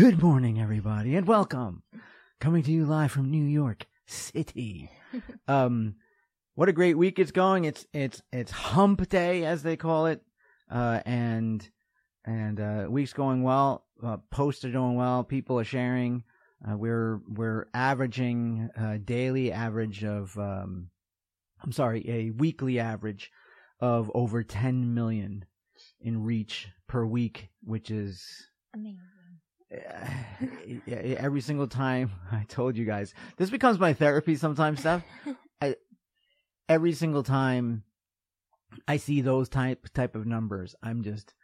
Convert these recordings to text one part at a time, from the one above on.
Good morning, everybody, and welcome. Coming to you live from New York City. Um, what a great week it's going. It's it's it's Hump Day, as they call it, uh, and and uh, week's going well. Uh, posts are doing well. People are sharing. Uh, we're we're averaging a daily average of um, I'm sorry, a weekly average of over 10 million in reach per week, which is Amazing. every single time I told you guys this becomes my therapy sometimes stuff. I, every single time I see those type type of numbers, I'm just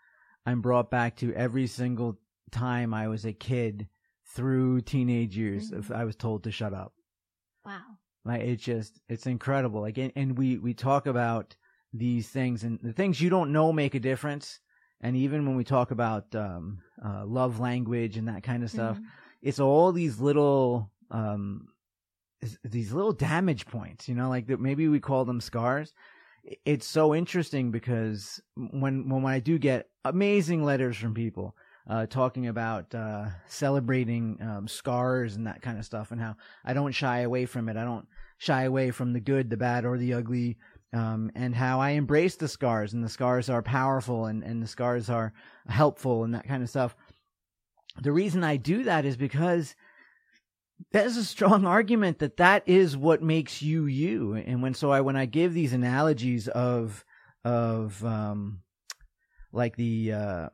I'm brought back to every single time I was a kid through teenage years if mm-hmm. I was told to shut up. Wow. Like it's just it's incredible. Like and, and we we talk about these things and the things you don't know make a difference. And even when we talk about um, uh, love language and that kind of stuff, Mhm. it's all these little um, these little damage points. You know, like that maybe we call them scars. It's so interesting because when when I do get amazing letters from people uh, talking about uh, celebrating um, scars and that kind of stuff, and how I don't shy away from it. I don't shy away from the good, the bad, or the ugly. Um, and how I embrace the scars, and the scars are powerful, and, and the scars are helpful, and that kind of stuff. The reason I do that is because there's a strong argument that that is what makes you you. And when so I when I give these analogies of of um, like the uh,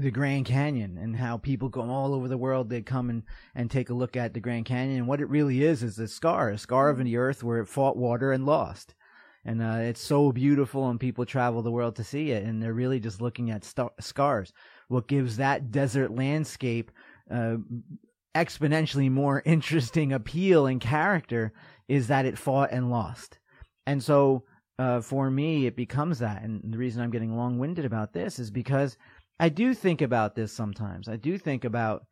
the Grand Canyon and how people go all over the world. They come and, and take a look at the Grand Canyon. And what it really is is a scar, a scar of the earth where it fought water and lost. And uh, it's so beautiful, and people travel the world to see it. And they're really just looking at star- scars. What gives that desert landscape uh, exponentially more interesting appeal and character is that it fought and lost. And so uh, for me, it becomes that. And the reason I'm getting long winded about this is because I do think about this sometimes. I do think about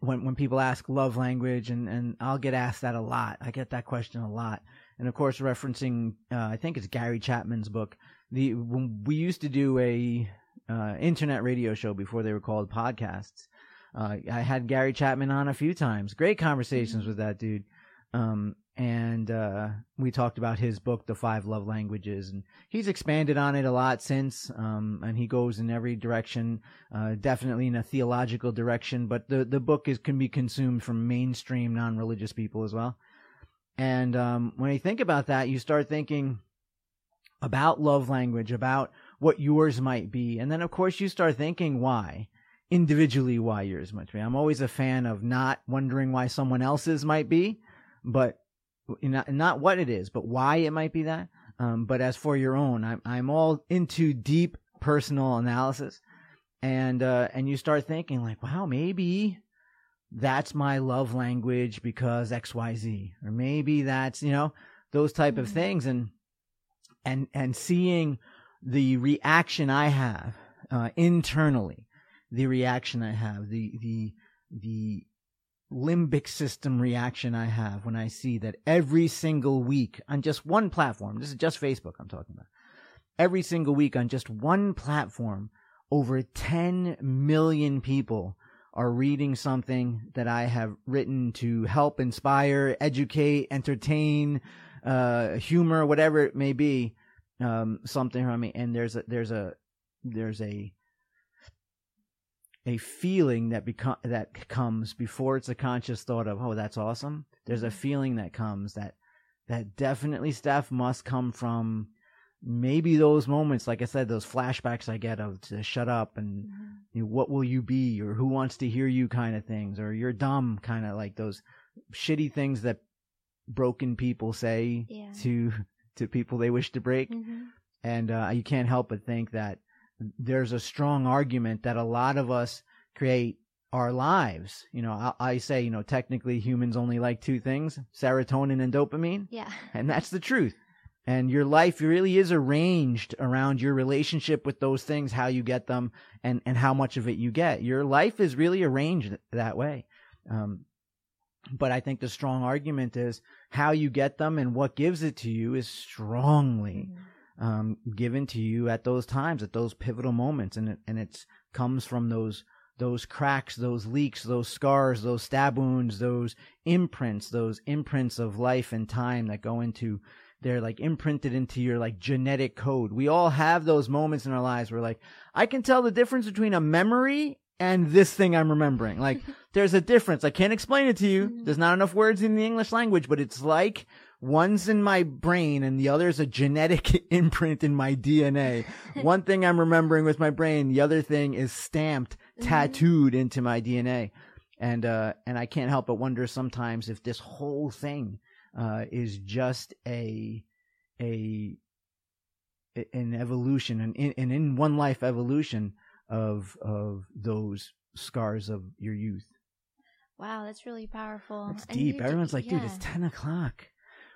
when when people ask love language, and, and I'll get asked that a lot. I get that question a lot. And of course, referencing, uh, I think it's Gary Chapman's book. The when we used to do a uh, internet radio show before they were called podcasts. Uh, I had Gary Chapman on a few times. Great conversations with that dude. Um, and uh, we talked about his book, The Five Love Languages, and he's expanded on it a lot since. Um, and he goes in every direction, uh, definitely in a theological direction. But the the book is can be consumed from mainstream non-religious people as well. And um, when you think about that, you start thinking about love language, about what yours might be, and then of course you start thinking why individually why yours might be. I'm always a fan of not wondering why someone else's might be, but not, not what it is, but why it might be that. Um, but as for your own, I'm I'm all into deep personal analysis, and uh, and you start thinking like, wow, maybe that's my love language because X Y Z, or maybe that's you know those type of Mhm. things, and and and seeing the reaction I have uh, internally, the reaction I have, the the the limbic system reaction I have when I see that every single week on just one platform, this is just Facebook I'm talking about, every single week on just one platform, over 10 million people are reading something that I have written to help inspire, educate, entertain, uh, humor, whatever it may be, um, something from me. And there's a, there's a, there's a, a feeling that become that comes before it's a conscious thought of oh that's awesome there's a feeling that comes that that definitely Steph must come from maybe those moments like i said those flashbacks i get of to shut up and Mhm. you know, what will you be or who wants to hear you kind of things or you're dumb kind of like those shitty things that broken people say Yeah. to to people they wish to break Mhm. and uh, you can't help but think that there's a strong argument that a lot of us create our lives. You know, I, I say, you know, technically humans only like two things: serotonin and dopamine, Yeah. and that's the truth. And your life really is arranged around your relationship with those things, how you get them, and and how much of it you get. Your life is really arranged that way. Um, but I think the strong argument is how you get them and what gives it to you is strongly Mhm. um, given to you at those times, at those pivotal moments, and it, and it's comes from those those cracks, those leaks, those scars, those stab wounds, those imprints, those imprints of life and time that go into they're like imprinted into your like genetic code. We all have those moments in our lives where like I can tell the difference between a memory and this thing I'm remembering. Like there's a difference. I can't explain it to you. Mhm. There's not enough words in the English language, but it's like one's in my brain and the other's a genetic imprint in my DNA. One thing I'm remembering with my brain, the other thing is stamped, Mhm. tattooed into my DNA. And uh and I can't help but wonder sometimes if this whole thing uh is just a a an evolution an in, an in one life evolution of of those scars of your youth. Wow, that's really powerful. It's And deep. Everyone's like, dude, it's ten o'clock.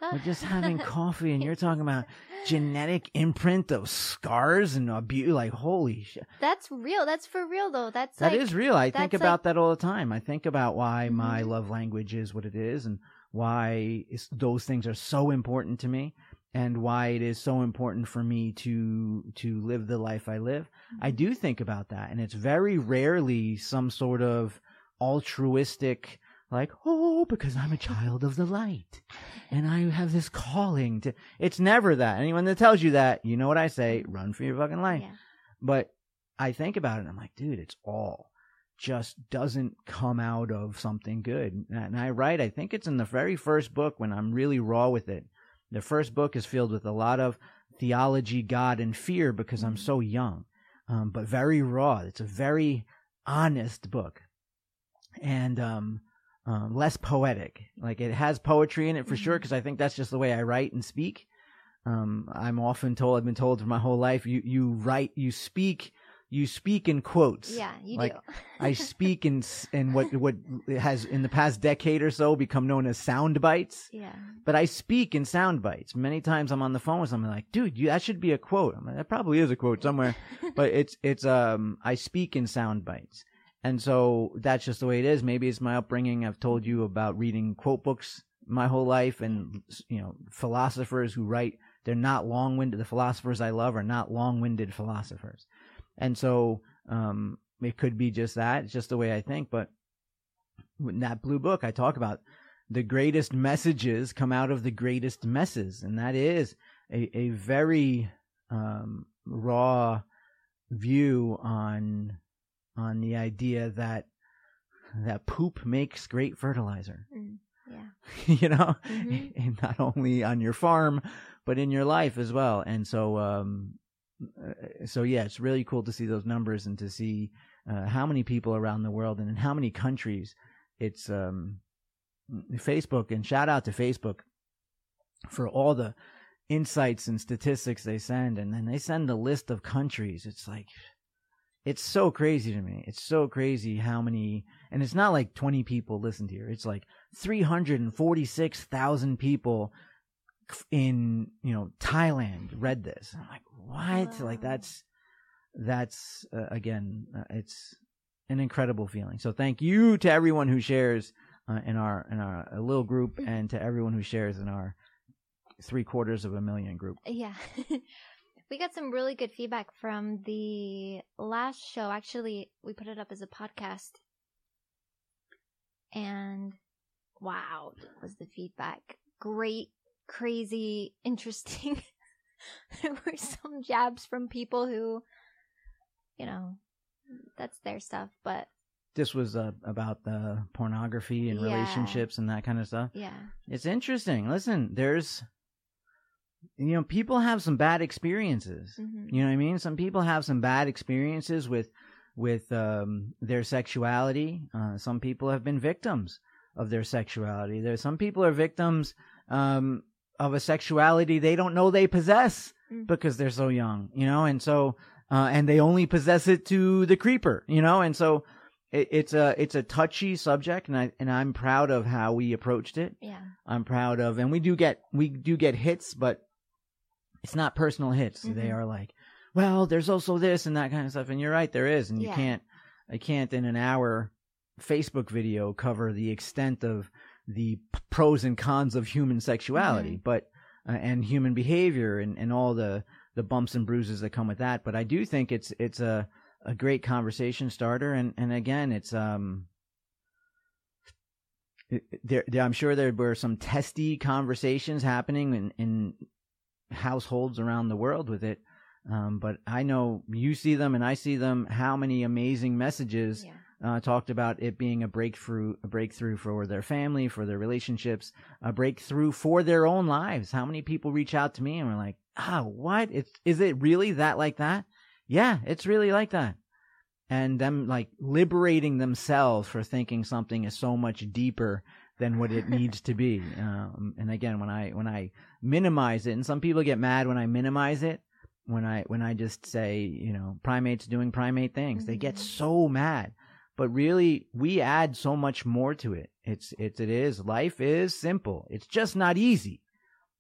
We're just having coffee, and you're talking about genetic imprint of scars and abuse. Like, holy shit. That's real. That's for real though. That's That like, is real. I think that's about that all the time. I think about why my Mhm. love language is what it is and why those things are so important to me and why it is so important for me to to live the life I live. I Mm-hmm. do think about that and it's very rarely some sort of altruistic like, "Oh, because I'm a child of the light and I have this calling to It's never that. Anyone that tells you that, you know what I say, run for your fucking life. Yeah. But I think about it I'm like, dude, it's all just doesn't come out of something good. And I write, I think it's in the very first book when I'm really raw with it. The first book is filled with a lot of theology, God, and fear because I'm Mhm. so young, um, but very raw. It's a very honest book and um, um, less poetic. Like it has poetry in it for sure because I think that's just the way I write and speak. Um, I'm often told, I've been told for my whole life, you, you write, you speak, you speak in quotes. Yeah, you Like, do. I speak in in what what has in the past decade or so become known as sound bites. yeah. But I speak in sound bites. Many times I'm on the phone with someone like, "Dude, you, that should be a quote." I'm like, "That probably is a quote somewhere." but it's it's um I speak in sound bites. And so that's just the way it is. Maybe it's my upbringing. I've told you about reading quote books my whole life and you know, philosophers who write they're not long-winded. The philosophers I love are not long-winded philosophers. And so um it could be just that. It's just the way I think, but in that blue book I talk about the greatest messages come out of the greatest messes and that is a, a very um, raw view on on the idea that that poop makes great fertilizer Mm, yeah. you know Mhm. and not only on your farm but in your life as well and so um so yeah it's really cool to see those numbers and to see uh, how many people around the world and in how many countries it's um Facebook and shout out to Facebook for all the insights and statistics they send. And then they send a list of countries. It's like it's so crazy to me. It's so crazy how many and it's not like 20 people listened here. It's like 346,000 people in you know Thailand read this. I'm like what? Like that's that's uh, again uh, it's an incredible feeling. So thank you to everyone who shares uh, in our in our uh, little group and to everyone who shares in our three quarters of a million group. Yeah. we got some really good feedback from the last show. Actually, we put it up as a podcast. And wow, was the feedback. Great, crazy, interesting. there were some jabs from people who, you know, that's their stuff, but this was uh, about the pornography and Yeah. relationships and that kind of stuff yeah. It's interesting. Listen, there's, you know, people have some bad experiences. hmm You know what I mean? Some people have some bad experiences with, with um, their sexuality. Uh, some people have been victims of their sexuality. There's some people are victims um, of a sexuality they don't know they possess Mm. because they're so young. You know, and so uh, and they only possess it to the creeper. You know, and so it, it's a it's a touchy subject, and I and I'm proud of how we approached it. Yeah. I'm proud of, and we do get we do get hits, but it's not personal hits. They Mhm. are like, well, there's also this and that kind of stuff, and you're right, there is, and you can't, I can't in an hour Facebook video cover the extent of the pros and cons of human sexuality, but uh, and human behavior and and all the the bumps and bruises that come with that. But I do think it's it's a a great conversation starter. And and again, it's um. There, there, I'm sure there were some testy conversations happening in, in households around the world with it. Um, but I know you see them and I see them. How many amazing messages Yeah. Uh, talked about it being a breakthrough, a breakthrough for their family, for their relationships, a breakthrough for their own lives. How many people reach out to me and were like, "Ah, what? It's is it really that like that? Yeah, it's really like that." And them like liberating themselves for thinking something is so much deeper than what it needs to be. Um, and again, when I when I minimize it, and some people get mad when I minimize it, when I when I just say, you know, primates doing primate things, they get Mhm. so mad. But really, we add so much more to it. It's it's it is life is simple. It's just not easy.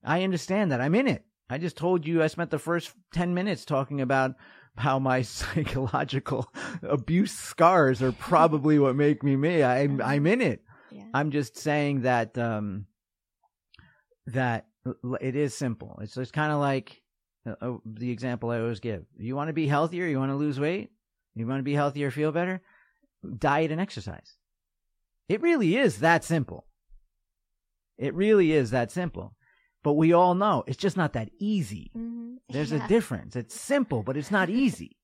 I understand that. I'm in it. I just told you I spent the first ten minutes talking about how my psychological abuse scars are probably what make me me. I'm I'm in it. Yeah. I'm just saying that um, that it is simple. It's it's kind of like uh, uh, the example I always give. You want to be healthier. You want to lose weight. You want to be healthier, feel better. Diet and exercise. It really is that simple. It really is that simple. But we all know it's just not that easy. Mhm. There's Yeah. a difference. It's simple, but it's not easy.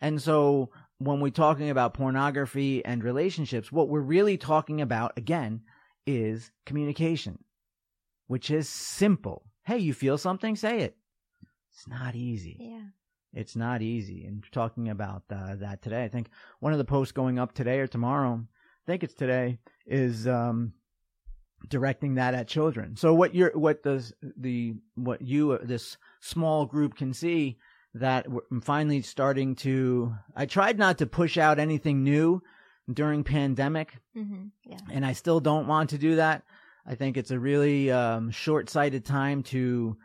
And so when we're talking about pornography and relationships, what we're really talking about, again, is communication, which is simple. Hey, you feel something? Say it. It's not easy. Yeah. It's not easy. And talking about uh, that today, I think one of the posts going up today or tomorrow, I think it's today, is um, directing that at children. So what you're, what does the, what you, this small group can see that we're- I'm finally starting to, I tried not to push out anything new during pandemic hmm Yeah. and I still don't want to do that. I think it's a really um, short-sighted time to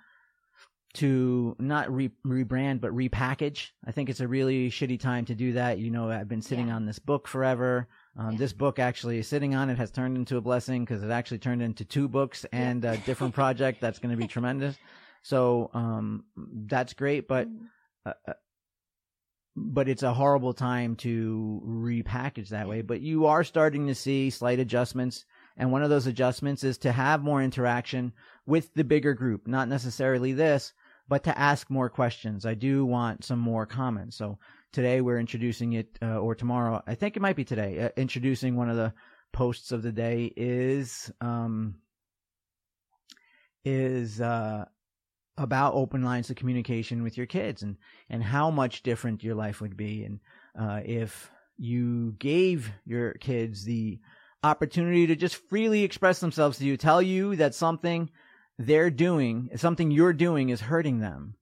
to not re- rebrand but repackage. I think it's a really shitty time to do that. You know, I've been sitting Yeah. on this book forever. Um, Yeah. This book actually sitting on it has turned into a blessing because it actually turned into two books and a different project that's going to be tremendous. So um, that's great, but Mhm. uh, but it's a horrible time to repackage that way. But you are starting to see slight adjustments. And one of those adjustments is to have more interaction with the bigger group, not necessarily this, but to ask more questions. I do want some more comments. So today we're introducing it, uh, or tomorrow, I think it might be today, uh, introducing one of the posts of the day is, um, is, uh, about open lines of communication with your kids and, and how much different your life would be. And, uh, if you gave your kids the opportunity to just freely express themselves to you, tell you that something they're doing, something you're doing is hurting them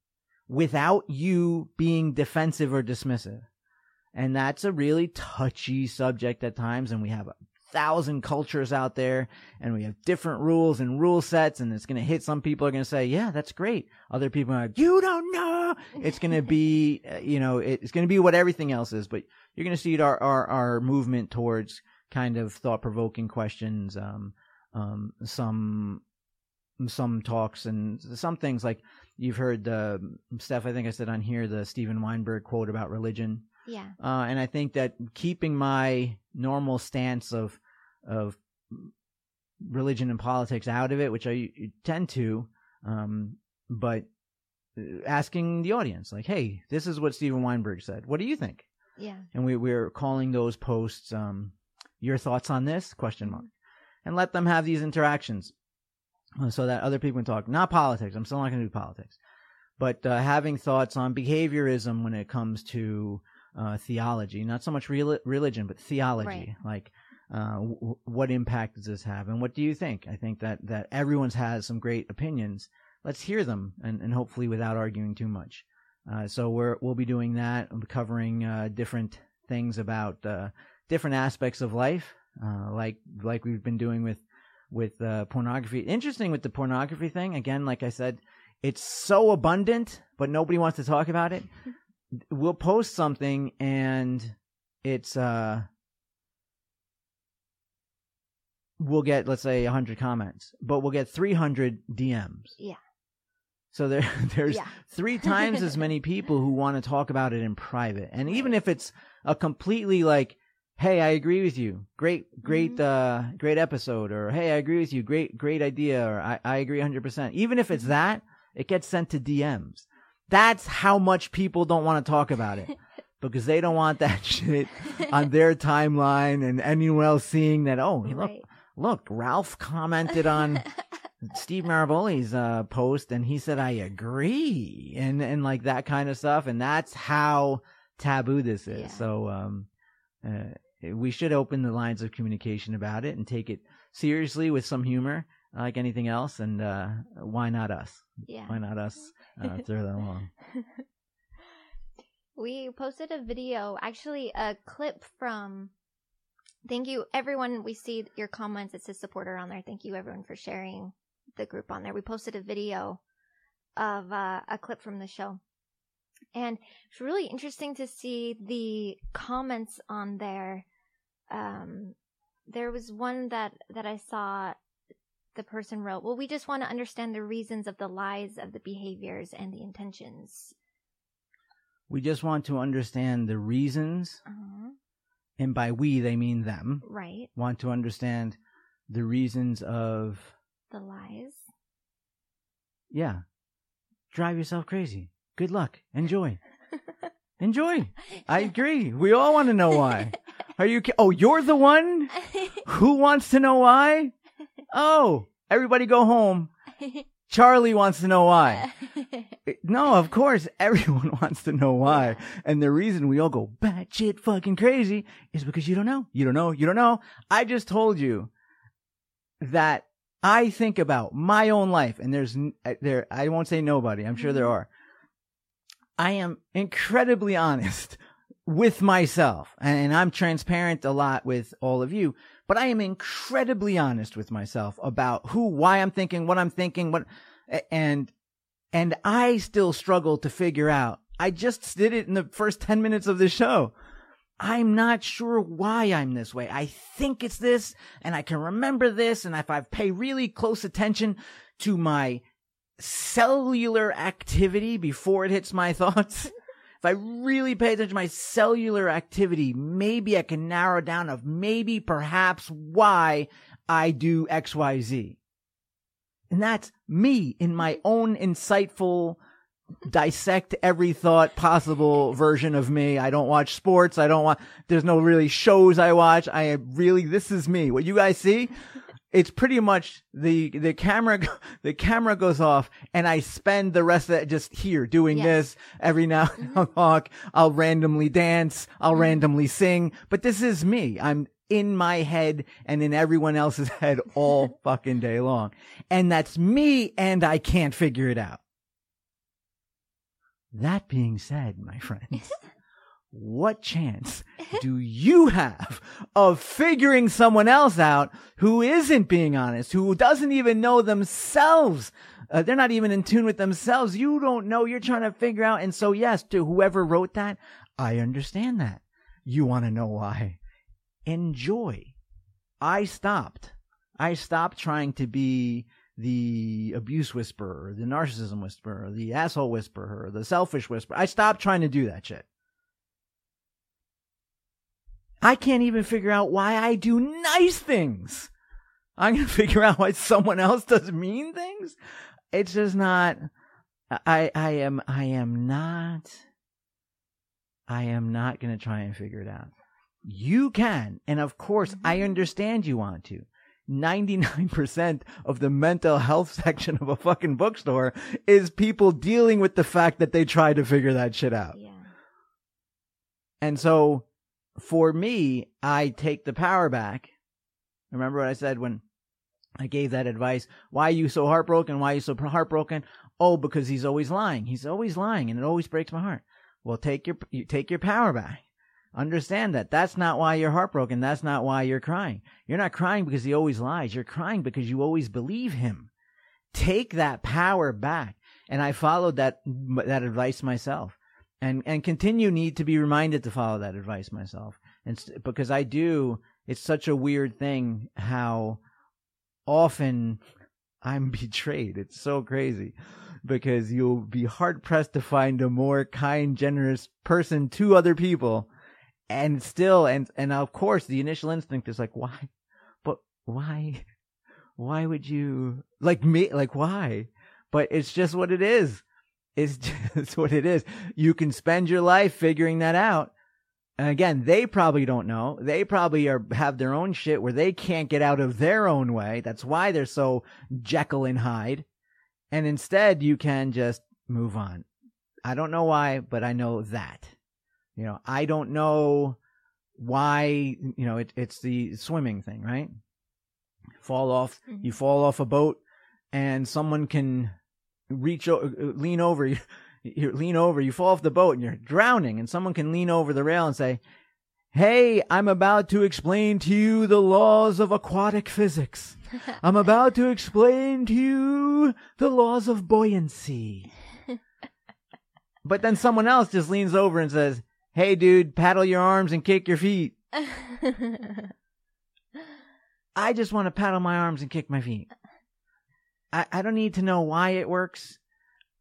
without you being defensive or dismissive. And that's a really touchy subject at times. And we have a thousand cultures out there and we have different rules and rule sets. And it's going to hit some people are going to say, yeah, that's great. Other people are like, you don't know. It's going to be, uh, you know, it's going to be what everything else is, but you're going to see our, our, our movement towards kind of thought provoking questions, um, um, some, some talks and some things like you've heard the Steph, I think I said on here, the Steven Weinberg quote about religion. Yeah. Uh, and I think that keeping my normal stance of, of religion and politics out of it, which I tend to, um, but asking the audience, like, hey, this is what Steven Weinberg said. What do you think? Yeah. and we we're calling those posts um your thoughts on this? Question mark. And let them have these interactions uh, so that other people can talk. Not politics. I'm still not going to do politics. But uh, having thoughts on behaviorism when it comes to uh, theology. Not so much real- religion but theology. Like uh, w- what impact does this have? And what do you think? I think that that everyone's has some great opinions. Let's hear them and, and hopefully without arguing too much. Uh, so we're we'll be doing that, We'll be covering uh, different things about uh, different aspects of life, uh, like like we've been doing with with uh, pornography. Interesting with the pornography thing. Again, like I said, it's so abundant, but nobody wants to talk about it. We'll post something and it's uh we'll get let's say 100 comments, but we'll get 300 DMs. Yeah. So there, there's Yeah. three times as many people who want to talk about it in private. And even if it's a completely like, hey, I agree with you. Great, great, uh, great episode. Or hey, I agree with you. Great, great idea. Or I, I agree 100%. Even if it's that, it gets sent to DMs. That's how much people don't want to talk about it because they don't want that shit on their timeline and anyone else seeing that. Oh, look, Right. look, Ralph commented on Steve Maraboli's uh, post, and he said, "I agree," and and like that kind of stuff, and that's how taboo this is. Yeah. So, um, uh, we should open the lines of communication about it and take it seriously with some humor, like anything else. And uh, why not us? Yeah. Why not us uh, throw that along? We posted a video, actually a clip from. Thank you, everyone. We see your comments. It says supporter on there. Thank you, everyone, for sharing the group on there. We posted a video of uh, a clip from the show, and it's really interesting to see the comments on there. Um, there was one that that I saw. The person wrote, "Well, we just want to understand the reasons of the lies, of the behaviors, and the intentions." We just want to understand the reasons, Uh-huh. and by we they mean them. Right. Want to understand the reasons of The lies. Yeah. Drive yourself crazy. Good luck. Enjoy. Enjoy. I agree. We all want to know why. Are you? Oh, you're the one who wants to know why. Oh, everybody go home. Charlie wants to know why. No, of course, everyone wants to know why. And the reason we all go batshit fucking crazy is because you don't know. You don't know. You don't know. I just told you that I think about my own life, and there's uh, there. I won't say nobody. I'm sure there Mhm. are. I am incredibly honest with myself, and, I'm transparent a lot with all of you. But I am incredibly honest with myself about who, why I'm thinking, what I'm thinking, what, and and I still struggle to figure out. I just did it in the first 10 minutes of the show. I'm not sure why I'm this way. I think it's this, and I can remember this, and if I pay really close attention to my cellular activity before it hits my thoughts, if I really pay attention to my cellular activity, maybe I can narrow down of maybe perhaps why I do XYZ. And that's me in my own insightful, dissect every thought possible version of me. I don't watch sports. I don't want, there's no really shows I watch. I really, this is me. What you guys see, it's pretty much the, the camera, the camera goes off and I spend the rest of it just here doing Yes. this every now and I'll talk. I'll randomly dance. I'll mm-hmm. randomly sing, but this is me. I'm in my head and in everyone else's head all fucking day long. And that's me and I can't figure it out. That being said, my friends, what chance do you have of figuring someone else out who isn't being honest, who doesn't even know themselves? Uh, they're not even in tune with themselves. You don't know. You're trying to figure out. And so, yes, to whoever wrote that, I understand that. You want to know why. Enjoy. I stopped. I stopped trying to be the abuse whisperer, the narcissism whisperer, the asshole whisperer, the selfish whisperer. I stopped trying to do that shit. I can't even figure out why I do nice things. I'm gonna figure out why someone else does mean things. It's just not. I I am I am not. I am not gonna try and figure it out. You can, and of course, I mm-hmm. understand you want to. 99% of the mental health section of a fucking bookstore is people dealing with the fact that they try to figure that shit out. Yeah. And so for me, I take the power back. Remember what I said when I gave that advice? Why are you so heartbroken? Why are you so heartbroken? Oh, because he's always lying. He's always lying and it always breaks my heart. Well, take your, you take your power back. Understand that. That's not why you're heartbroken. That's not why you're crying. You're not crying because he always lies. You're crying because you always believe him. Take that power back. And I followed that, that advice myself and, and continue need to be reminded to follow that advice myself. And because I do, it's such a weird thing how often I'm betrayed. It's so crazy because you'll be hard pressed to find a more kind, generous person to other people. And still, and, and of course, the initial instinct is like, why? But why? Why would you, like me, like why? But it's just what it is. It's just what it is. You can spend your life figuring that out. And again, they probably don't know. They probably are have their own shit where they can't get out of their own way. That's why they're so Jekyll and Hyde. And instead, you can just move on. I don't know why, but I know that. You know, I don't know why, you know, it, it's the swimming thing, right? Fall off, Mm-hmm. you fall off a boat and someone can reach, o- uh, lean over you, you lean over, you fall off the boat and you're drowning and someone can lean over the rail and say, Hey, I'm about to explain to you the laws of aquatic physics. I'm about to explain to you the laws of buoyancy. but then someone else just leans over and says, Hey dude, paddle your arms and kick your feet. I just want to paddle my arms and kick my feet. I, I don't need to know why it works.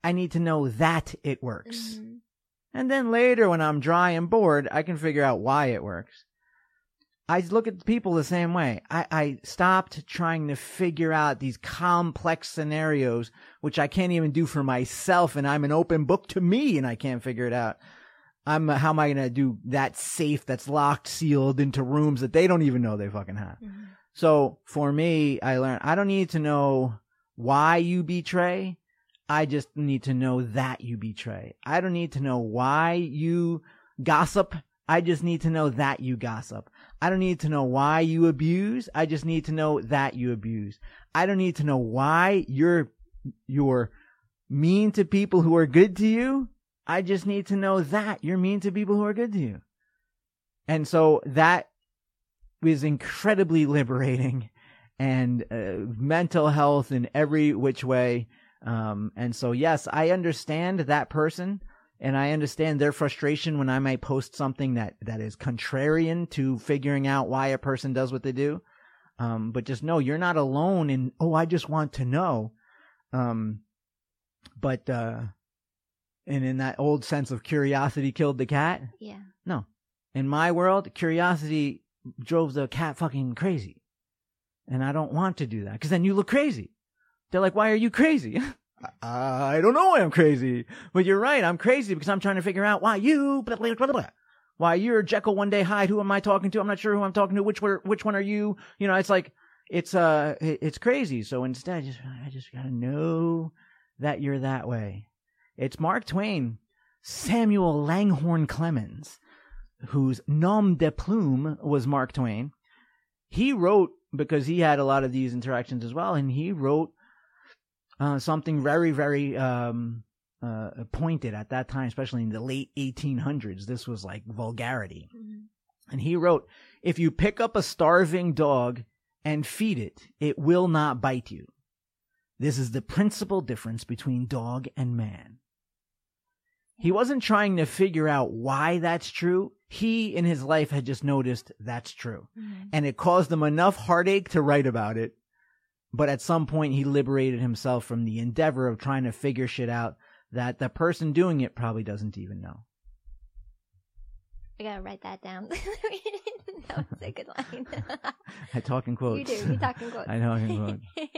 I need to know that it works. Mhm. And then later, when I'm dry and bored, I can figure out why it works. I look at people the same way. I, I stopped trying to figure out these complex scenarios, which I can't even do for myself, and I'm an open book to me, and I can't figure it out. I'm how am I gonna do that safe that's locked, sealed into rooms that they don't even know they fucking have? Mhm. So for me, I learned I don't need to know why you betray. I just need to know that you betray. I don't need to know why you gossip. I just need to know that you gossip. I don't need to know why you abuse. I just need to know that you abuse. I don't need to know why you're you're mean to people who are good to you. I just need to know that you're mean to people who are good to you. And so that was incredibly liberating and uh, mental health in every which way. Um, and so, yes, I understand that person and I understand their frustration when I might post something that, that is contrarian to figuring out why a person does what they do. Um, but just know you're not alone in, oh, I just want to know. Um, but, uh, and in that old sense of curiosity killed the cat, Yeah. No. In my world, curiosity drove the cat fucking crazy. And I don't want to do that because then you look crazy. They're like, why are you crazy? I don't know why I'm crazy. But you're right. I'm crazy because I'm trying to figure out why you, blah, blah, blah, blah. Why you're Jekyll one day Hyde. Who am I talking to? I'm not sure who I'm talking to. Which one, which one are you? You know, it's like, it's, uh, it's crazy. So instead, I just, I just gotta know that you're that way. It's Mark Twain, Samuel Langhorne Clemens whose nom de plume was Mark Twain. He wrote because he had a lot of these interactions as well, and he wrote uh, something very, very um, uh, pointed at that time, especially in the late 1800s. This was like vulgarity. Mhm. And he wrote, If you pick up a starving dog and feed it, it will not bite you. This is the principal difference between dog and man. He wasn't trying to figure out why that's true. He in his life had just noticed that's true. Mhm. And it caused him enough heartache to write about it. But at some point, he liberated himself from the endeavor of trying to figure shit out that the person doing it probably doesn't even know. I gotta write that down. that was a good line. I talk in quotes. You do. You talk in quotes. I know. in quotes.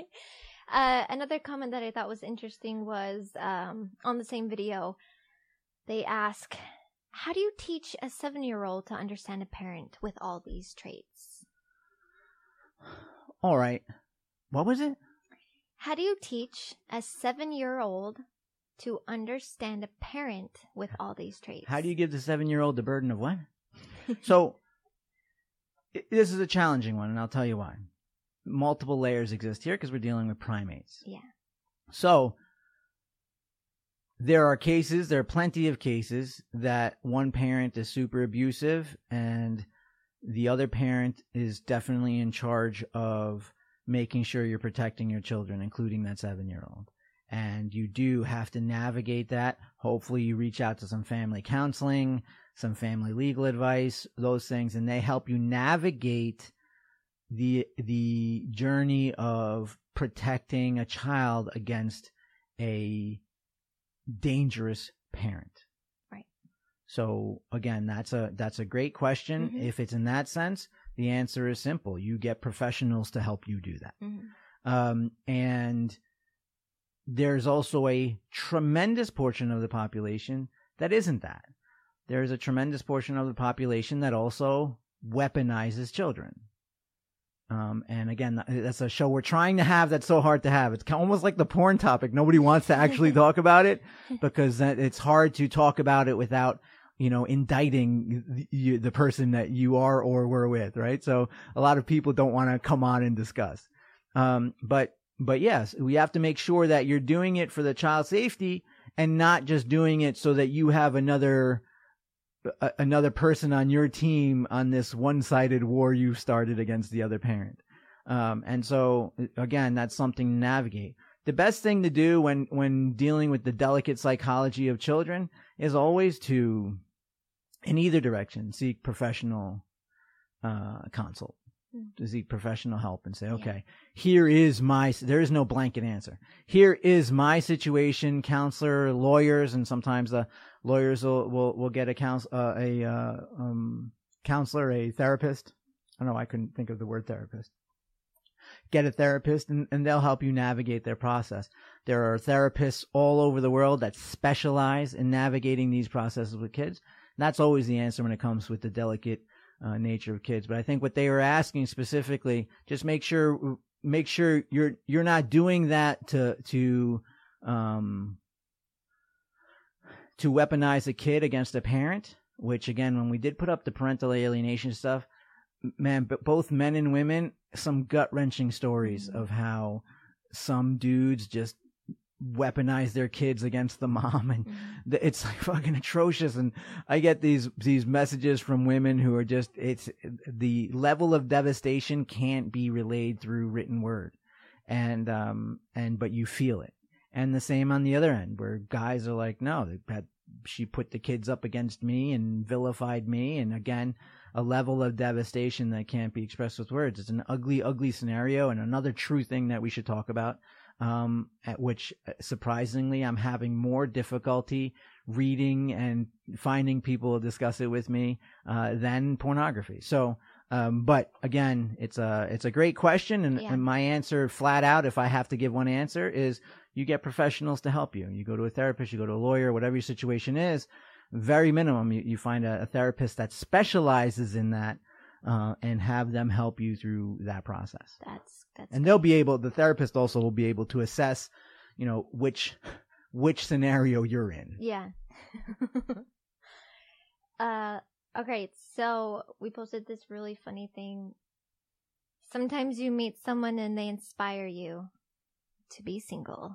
uh, another comment that I thought was interesting was um, on the same video. They ask, "How do you teach a seven-year-old to understand a parent with all these traits?" All right. What was it? How do you teach a seven-year-old to understand a parent with all these traits? How do you give the seven year old the burden of what? so, this is a challenging one, and I'll tell you why. Multiple layers exist here because we're dealing with primates. Yeah. So, there are cases, there are plenty of cases that one parent is super abusive and the other parent is definitely in charge of making sure you're protecting your children, including that seven year old. And you do have to navigate that. Hopefully, you reach out to some family counseling, some family legal advice, those things, and they help you navigate the the journey of protecting a child against a dangerous parent. Right. So again, that's a that's a great question. Mhm. If it's in that sense, the answer is simple. You get professionals to help you do that. Mhm. Um, and there's also a tremendous portion of the population that isn't that. There's a tremendous portion of the population that also weaponizes children. Um, and again, that's a show we're trying to have that's so hard to have. It's almost like the porn topic. Nobody wants to actually talk about it because it's hard to talk about it without, you know, indicting the, the person that you are or were with, right? So a lot of people don't want to come on and discuss. Um, but, but yes, we have to make sure that you're doing it for the child's safety and not just doing it so that you have another, a, another person on your team on this one-sided war you started against the other parent. Um, and so again, that's something to navigate. The best thing to do when, when dealing with the delicate psychology of children is always to, in either direction, seek professional, uh, consult Mm. to seek professional help and say, Yeah. okay, here is my, there is no blanket answer. Here is my situation, counselor, lawyers, and sometimes the lawyers will, will, will get a counsel, uh, a, uh, um, counselor, a therapist. I don't know. I couldn't think of the word therapist. Get a therapist and, and they'll help you navigate their process. There are therapists all over the world that specialize in navigating these processes with kids. That's always the answer when it comes with the delicate uh, nature of kids. But I think what they were asking specifically, just make sure make sure you're you're not doing that to to um to weaponize a kid against a parent. Which again, when we did put up the parental alienation stuff, man, but both men and women, some gut wrenching stories of how some dudes just weaponize their kids against the mom and Mhm. th- it's like fucking atrocious and i get these these messages from women who are just it's the level of devastation can't be relayed through written word and um and but you feel it and the same on the other end where guys are like no had she put the kids up against me and vilified me and again a level of devastation that can't be expressed with words it's an ugly ugly scenario and another true thing that we should talk about um, at which uh, surprisingly I'm having more difficulty reading and finding people to discuss it with me uh, than pornography. So, um, but again, it's a it's a great question, and, Yeah. and my answer, flat out, if I have to give one answer, is you get professionals to help you. You go to a therapist, you go to a lawyer, whatever your situation is. Very minimum, you, you find a, a therapist that specializes in that. Uh, and have them help you through that process That's that's and they'll be able the therapist also will be able to assess you know which which scenario you're in Yeah. uh okay, so we posted this really funny thing. Sometimes you meet someone and they inspire you to be single.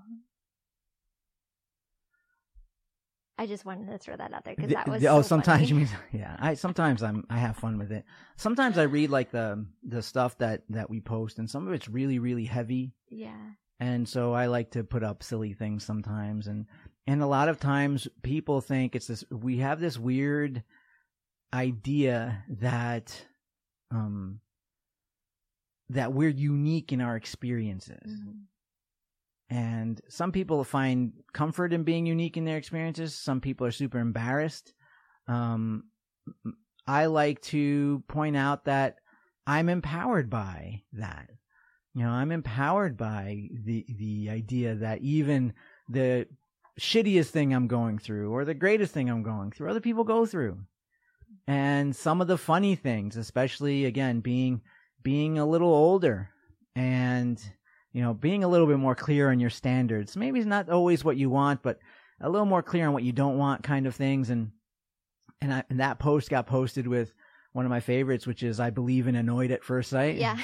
I just wanted to throw that out there because that was the- oh so sometimes you mean yeah i sometimes i'm i have fun with it. Sometimes i read like the the stuff that that we post and some of it's really really heavy. Yeah. And so i like to put up silly things sometimes and and a lot of times people think it's this we have this weird idea that um that we're unique in our experiences. Mhm. And some people find comfort in being unique in their experiences. Some people are super embarrassed. Um i like to point out that i'm empowered by that. You know i'm empowered by the the idea that even the shittiest thing i'm going through or the greatest thing i'm going through other people go through. And some of the funny things especially again being being a little older and you know, being a little bit more clear on your standards. Maybe it's not always what you want, but a little more clear on what you don't want kind of things. And, and, I, and that post got posted with one of my favorites, which is I believe in annoyed at first sight. Yeah.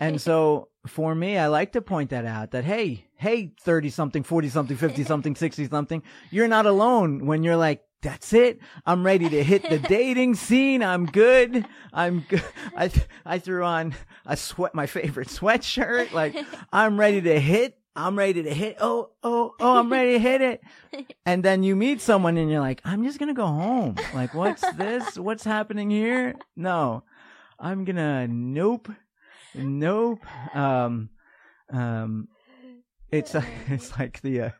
And so for me, I like to point that out that, hey, hey, 30 something, 40 something, 50 something, 60 something, you're not alone when you're like, that's it. I'm ready to hit the dating scene. I'm good. I'm good. I, th- I threw on a sweat, my favorite sweatshirt. Like I'm ready to hit. I'm ready to hit. Oh, oh, oh, I'm ready to hit it. And then you meet someone and you're like, I'm just going to go home. Like, what's this? What's happening here? No, I'm going to, nope. nope. Um, um, it's it's like the uh,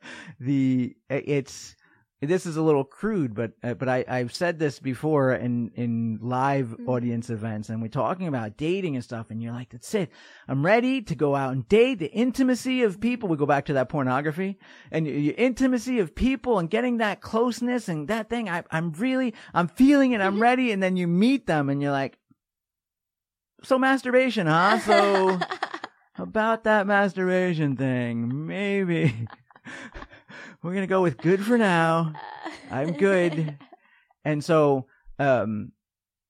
the it's this is a little crude, but uh, but I I've said this before in in live Mhm. audience events, and we're talking about dating and stuff, and you're like, that's it. I'm ready to go out and date. The intimacy of people. We go back to that pornography and your intimacy of people and getting that closeness and that thing. I I'm really I'm feeling it. I'm ready, and then you meet them, and you're like, so masturbation, huh? So about that masturbation thing, maybe. We're gonna go with good for now. I'm good. And so, um,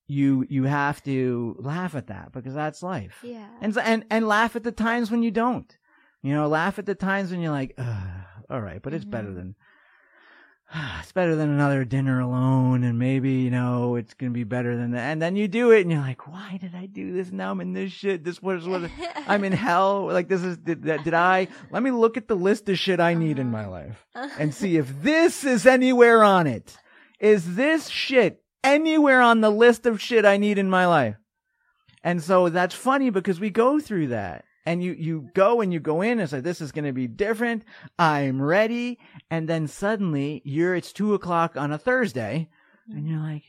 you you have to laugh at that because that's life. Yeah. And and and laugh at the times when you don't. You know, laugh at the times when you're like, all right, but it's better Mhm. than it's better than another dinner alone, and maybe you know it's gonna be better than that. And then you do it, and you're like, why did I do this? Now I'm in this shit. This was what I'm in hell. Like this is did, did I? Let me look at the list of shit I need in my uh-huh. life and see if this is anywhere on it. Is this shit anywhere on the list of shit I need in my life? And so that's funny because we go through that. And you, you go and you go in and say, this is going to be different. I'm ready. And then suddenly you're, it's two o'clock on a Thursday and you're like,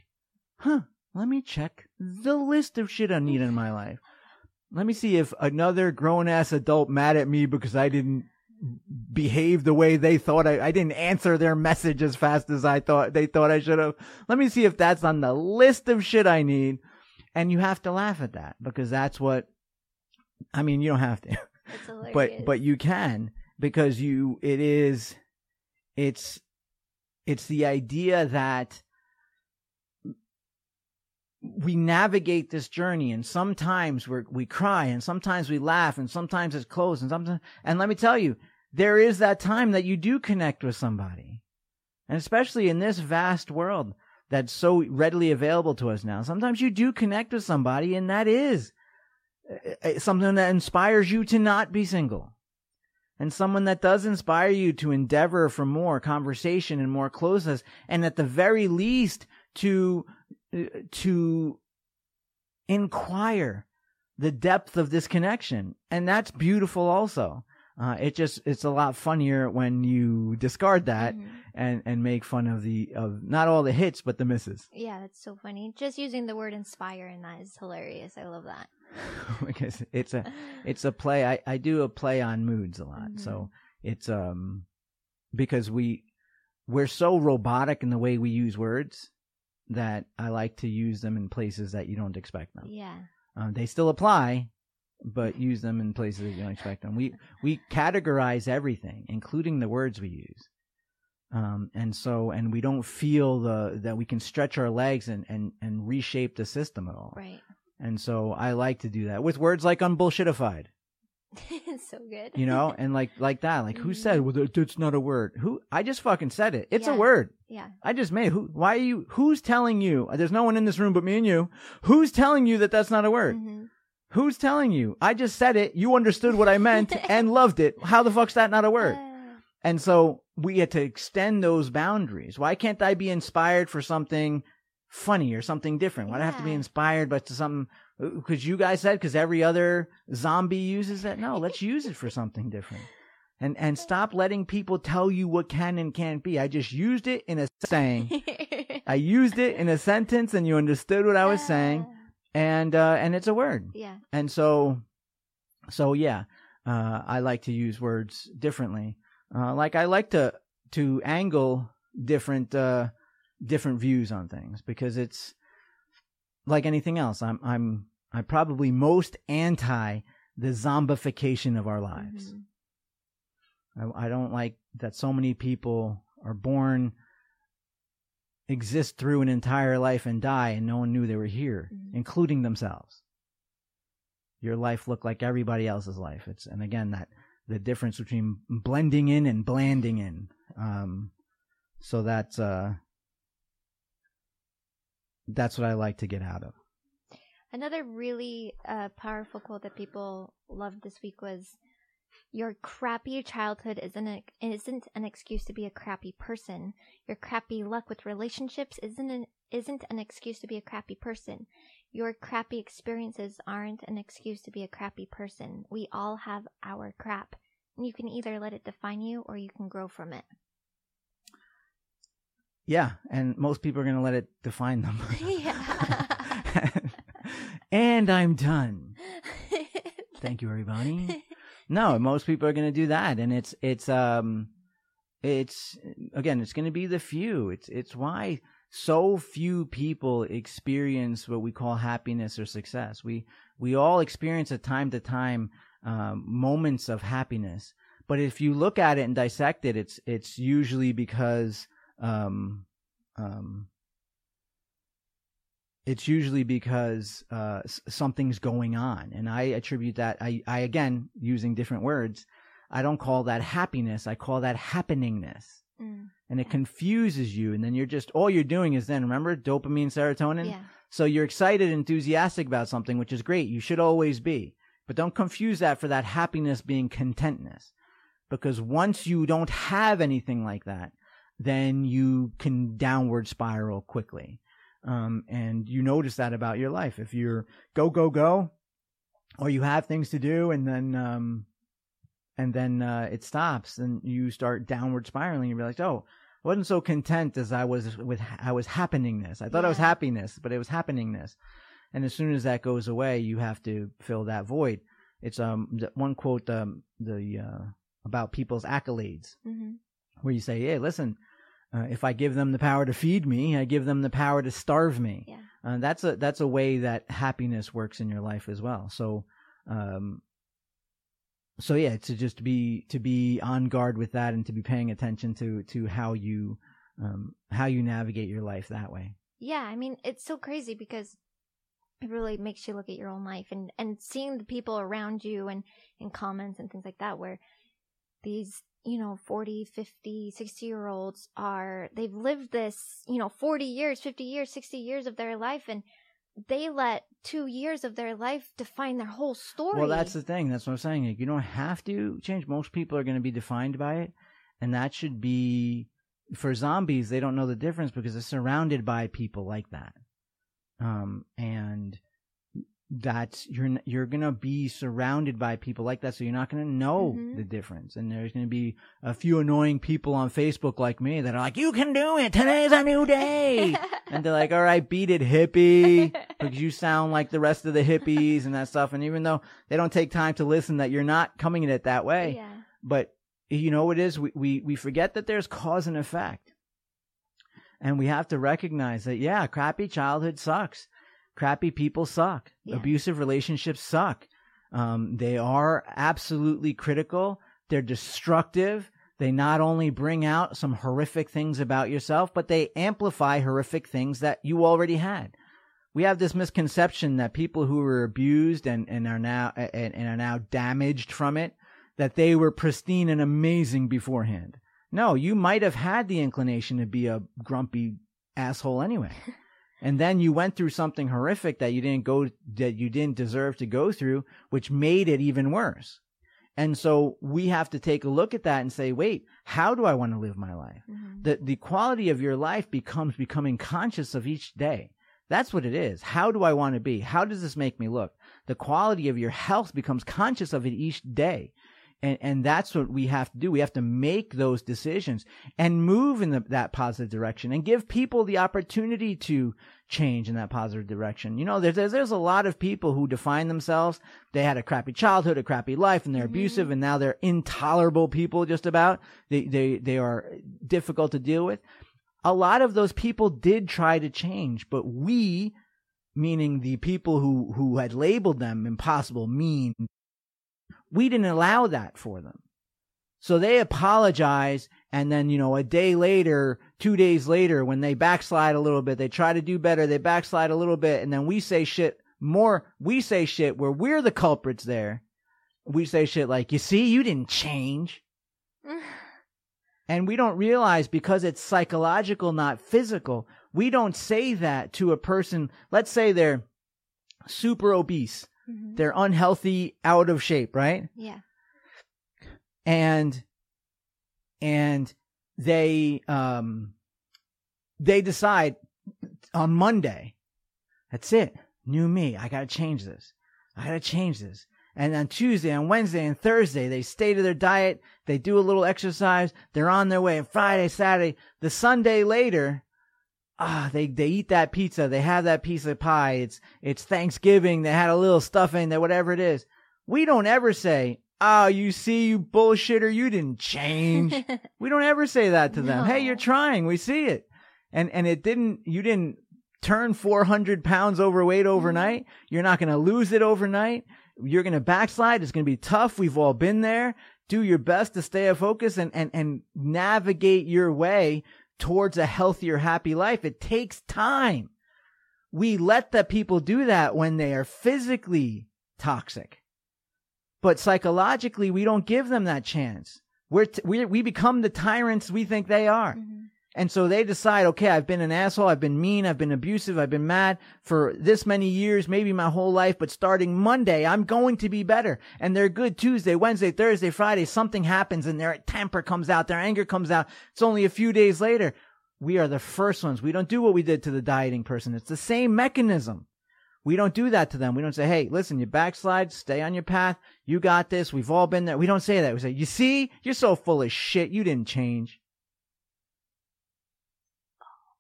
huh, let me check the list of shit I need in my life. Let me see if another grown ass adult mad at me because I didn't behave the way they thought I, I didn't answer their message as fast as I thought they thought I should have. Let me see if that's on the list of shit I need. And you have to laugh at that because that's what, I mean, you don't have to, but, but you can because you, it is, it's, it's the idea that we navigate this journey and sometimes we we cry and sometimes we laugh and sometimes it's close and sometimes and let me tell you there is that time that you do connect with somebody and especially in this vast world that's so readily available to us now sometimes you do connect with somebody and that is something that inspires you to not be single. And someone that does inspire you to endeavor for more conversation and more closeness and at the very least to uh, to inquire the depth of this connection. And that's beautiful also uh, it just it's a lot funnier when you discard that Mhm. and and make fun of the of not all the hits but the misses Yeah, that's so funny. Just using the word inspire in that is hilarious. I love that. because it's a it's a play I, I do a play on moods a lot Mhm. so it's um because we we're so robotic in the way we use words that i like to use them in places that you don't expect them yeah. um, they still apply but use them in places that you don't expect them we we categorize everything including the words we use um and so and we don't feel the that we can stretch our legs and and and reshape the system at all Right. and so I like to do that with words like unbullshitafied, it's so good. you know, and like like that. Like who said well, that- that's not a word? Who? I just fucking said it. It's Yeah. a word. Yeah. I just made. it. Who? Why are you? Who's telling you? There's no one in this room but me and you. Who's telling you that that's not a word? Mhm. Who's telling you? I just said it. You understood what I meant and loved it. How the fuck's that not a word? Uh, And so we had to extend those boundaries. Why can't I be inspired for something funny or something different? Why do I have to be inspired by something? Because you guys said because every other zombie uses it. No, let's use it for something different. And and stop letting people tell you what can and can't be. I just used it in a saying. I used it in a sentence, and you understood what I was saying. And uh, and it's a word. Yeah. And so, so yeah, uh, I like to use words differently. Uh, like I like to to angle different uh, different views on things because it's like anything else. I'm I'm I'm probably most anti the zombification of our lives. Mhm. I, I don't like that so many people are born, exist through an entire life and die, and no one knew they were here, Mhm. including themselves. Your life looked like everybody else's life. It's and again that the difference between blending in and blanding in. Um, so that's uh, that's what I like to get out of. Another really uh, powerful quote that people loved this week was, "Your crappy childhood isn't a, isn't an excuse to be a crappy person. Your crappy luck with relationships isn't an, isn't an excuse to be a crappy person. Your crappy experiences aren't an excuse to be a crappy person. We all have our crap. And you can either let it define you or you can grow from it. Yeah, and most people are going to let it define them. yeah. and I'm done. Thank you, everybody. No, most people are going to do that, and it's it's um, it's again, it's going to be the few. It's it's why so few people experience what we call happiness or success. We we all experience at time to time um, moments of happiness, but if you look at it and dissect it, it's it's usually because um, um, it's usually because uh, something's going on, and I attribute that. I, I again using different words. I don't call that happiness. I call that happeningness, Mm. and it confuses you. And then you're just all you're doing is then remember dopamine, serotonin. Yeah. So you're excited, enthusiastic about something, which is great. You should always be, but don't confuse that for that happiness being contentness, because once you don't have anything like that, then you can downward spiral quickly. Um, and you notice that about your life. If you're go, go, go, or you have things to do and then, um, and then, uh, it stops and you start downward spiraling. You realize, oh, I wasn't so content as I was with, I was happeningness. I thought I was happiness, but it was happeningness. And as soon as that goes away, you have to fill that void. It's, um, one quote, um, the, uh, about people's accolades hmm where you say, "Hey, listen, uh, if I give them the power to feed me, I give them the power to starve me." Yeah. Uh, that's a that's a way that happiness works in your life as well. So, um, so yeah, to just be to be on guard with that and to be paying attention to to how you um, how you navigate your life that way. Yeah, I mean, it's so crazy because it really makes you look at your own life and, and seeing the people around you and in comments and things like that where these, you know, 40, 50, 60 year olds are, they've lived this, you know, 40 years, 50 years, 60 years of their life and they let two years of their life define their whole story. Well, that's the thing. That's what I'm saying. Like, you don't have to change. Most people are going to be defined by it, and that should be for zombies. They don't know the difference because they're surrounded by people like that. Um, and that's you're you're gonna be surrounded by people like that, so you're not gonna know Mhm. the difference. And there's gonna be a few annoying people on Facebook like me that are like, "You can do it. Today's a new day." and they're like, "All right, beat it, hippie," because you sound like the rest of the hippies and that stuff. And even though they don't take time to listen, that you're not coming at it that way, yeah. but you know what it is? We, we we forget that there's cause and effect, and we have to recognize that yeah, crappy childhood sucks, crappy people suck, Yeah. abusive relationships suck. Um, they are absolutely critical. They're destructive. They not only bring out some horrific things about yourself, but they amplify horrific things that you already had. We have this misconception that people who were abused and, and are now and, and are now damaged from it, that they were pristine and amazing beforehand. No, you might have had the inclination to be a grumpy asshole anyway. and then you went through something horrific that you didn't go that you didn't deserve to go through, which made it even worse. And so we have to take a look at that and say, wait, how do I want to live my life? Mhm. The the quality of your life becomes becoming conscious of each day. That's what it is. How do I want to be? How does this make me look? The quality of your health becomes conscious of it each day. And, and that's what we have to do. We have to make those decisions and move in the, that positive direction and give people the opportunity to change in that positive direction. You know, there's, there's, there's a lot of people who define themselves. They had a crappy childhood, a crappy life, and they're Mhm. abusive, and now they're intolerable people just about. They, they, they are difficult to deal with. A lot of those people did try to change, but we, meaning the people who, who had labeled them impossible, mean, we didn't allow that for them. So they apologize. And then, you know, a day later, two days later, when they backslide a little bit, they try to do better. They backslide a little bit. And then we say shit more. We say shit where we're the culprits there. We say shit like, you see, you didn't change. And we don't realize because it's psychological, not physical. We don't say that to a person. Let's say they're super obese. Mhm. They're unhealthy, out of shape, right? Yeah. and and they um they decide on Monday that's it new me. I got to change this. I got to change this. And on Tuesday, on Wednesday, and Thursday, they stay to their diet. They do a little exercise. They're on their way. And Friday, Saturday, the Sunday later, ah, they, they eat that pizza. They have that piece of pie. It's, it's Thanksgiving. They had a little stuffing that whatever it is. We don't ever say, oh, you see, you bullshitter, you didn't change. we don't ever say that to them. No. Hey, you're trying. We see it. And, and it didn't, you didn't turn 400 pounds overweight overnight. You're not going to lose it overnight. You're going to backslide. It's going to be tough. We've all been there. Do your best to stay focused and, and, and navigate your way towards a healthier, happy life. It takes time. We let the people do that when they are physically toxic. But psychologically, we don't give them that chance. We're t- we we become the tyrants we think they are. Mhm. And so they decide, okay, I've been an asshole, I've been mean, I've been abusive, I've been mad for this many years, maybe my whole life, but starting Monday, I'm going to be better. And they're good Tuesday, Wednesday, Thursday, Friday, something happens and their temper comes out, their anger comes out. It's only a few days later. We are the first ones. We don't do what we did to the dieting person. It's the same mechanism. We don't do that to them. We don't say, hey, listen, you backslide, stay on your path. You got this. We've all been there. We don't say that. We say, you see, you're so full of shit. You didn't change.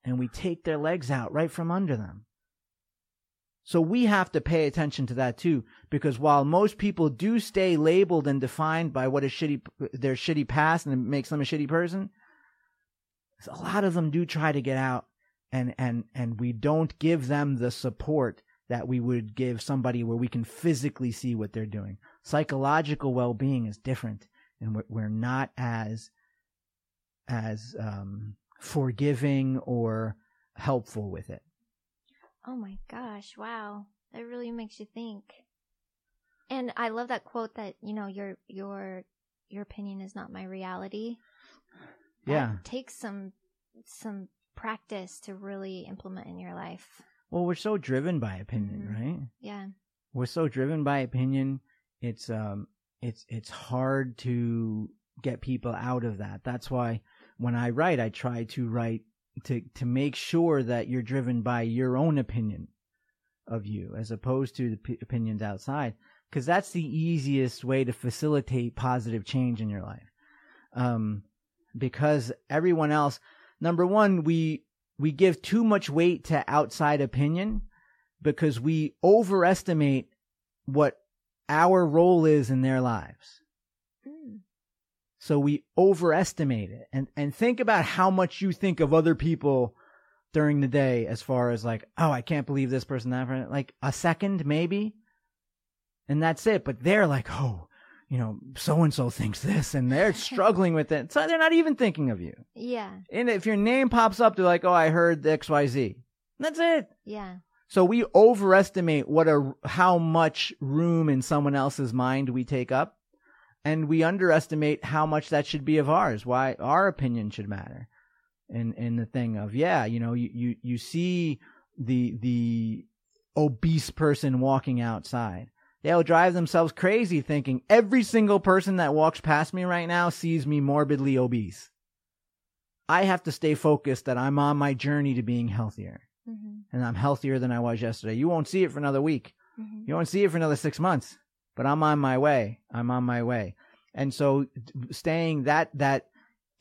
And we take their legs out right from under them. So we have to pay attention to that too, because while most people do stay labeled and defined by what is shitty, their shitty past and it makes them a shitty person, a lot of them do try to get out and, and, and we don't give them the support that we would give somebody where we can physically see what they're doing. Psychological well-being is different and we're, we're not as, as, um, forgiving or helpful with it. Oh my gosh, wow. That really makes you think. And I love that quote that, you know, your your your opinion is not my reality. That Yeah. takes some some practice to really implement in your life. Well, we're so driven by opinion, Mhm. right? Yeah. We're so driven by opinion. It's um it's it's hard to get people out of that. That's why when I write, I try to write to to make sure that you're driven by your own opinion of you as opposed to the p- opinions outside because that's the easiest way to facilitate positive change in your life. Um because everyone else number 1 we we give too much weight to outside opinion because we overestimate what our role is in their lives. So we overestimate it. And and think about how much you think of other people during the day as far as like, oh, I can't believe this person that person. like a second maybe. And that's it. But they're like, oh, you know, so and so thinks this and they're struggling with it. So they're not even thinking of you. Yeah. And if your name pops up, they're like, oh, I heard XYZ. That's it. Yeah. So we overestimate what a how much room in someone else's mind we take up, and we underestimate how much that should be of ours. Why our opinion should matter, in in the thing of yeah, you know, you you you see the the obese person walking outside. They'll drive themselves crazy thinking every single person that walks past me right now sees me morbidly obese. I have to stay focused that I'm on my journey to being healthier hmm and I'm healthier than I was yesterday. You won't see it for another week. hmm You won't see it for another six months, but I'm on my way. I'm on my way. And so staying that, that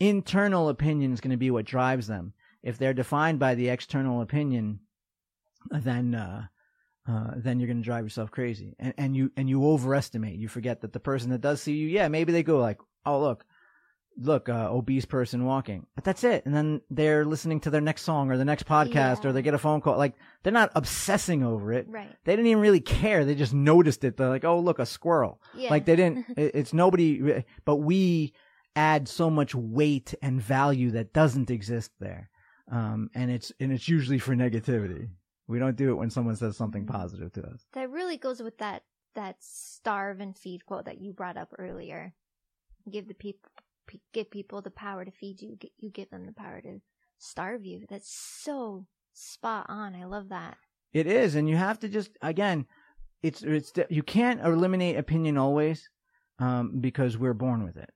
internal opinion is going to be what drives them. If they're defined by the external opinion, then, uh, uh, then you're going to drive yourself crazy. And, and you, and you overestimate. You forget that the person that does see you, yeah, maybe they go like, oh, look, look, uh, obese person walking. But that's it. And then they're listening to their next song or the next podcast Yeah. or they get a phone call. Like they're not obsessing over it. Right. They didn't even really care. They just noticed it. They're like, oh, look, a squirrel. Yeah. Like they didn't, it- it's nobody, but we add so much weight and value that doesn't exist there. Um, and it's, and it's usually for negativity. We don't do it when someone says something Mhm. positive to us. That really goes with that that starve and feed quote that you brought up earlier. Give the people pe- give people the power to feed you. You give them the power to starve you. That's so spot on. I love that. It is, and you have to just again, it's it's you can't eliminate opinion always, um, because we're born with it,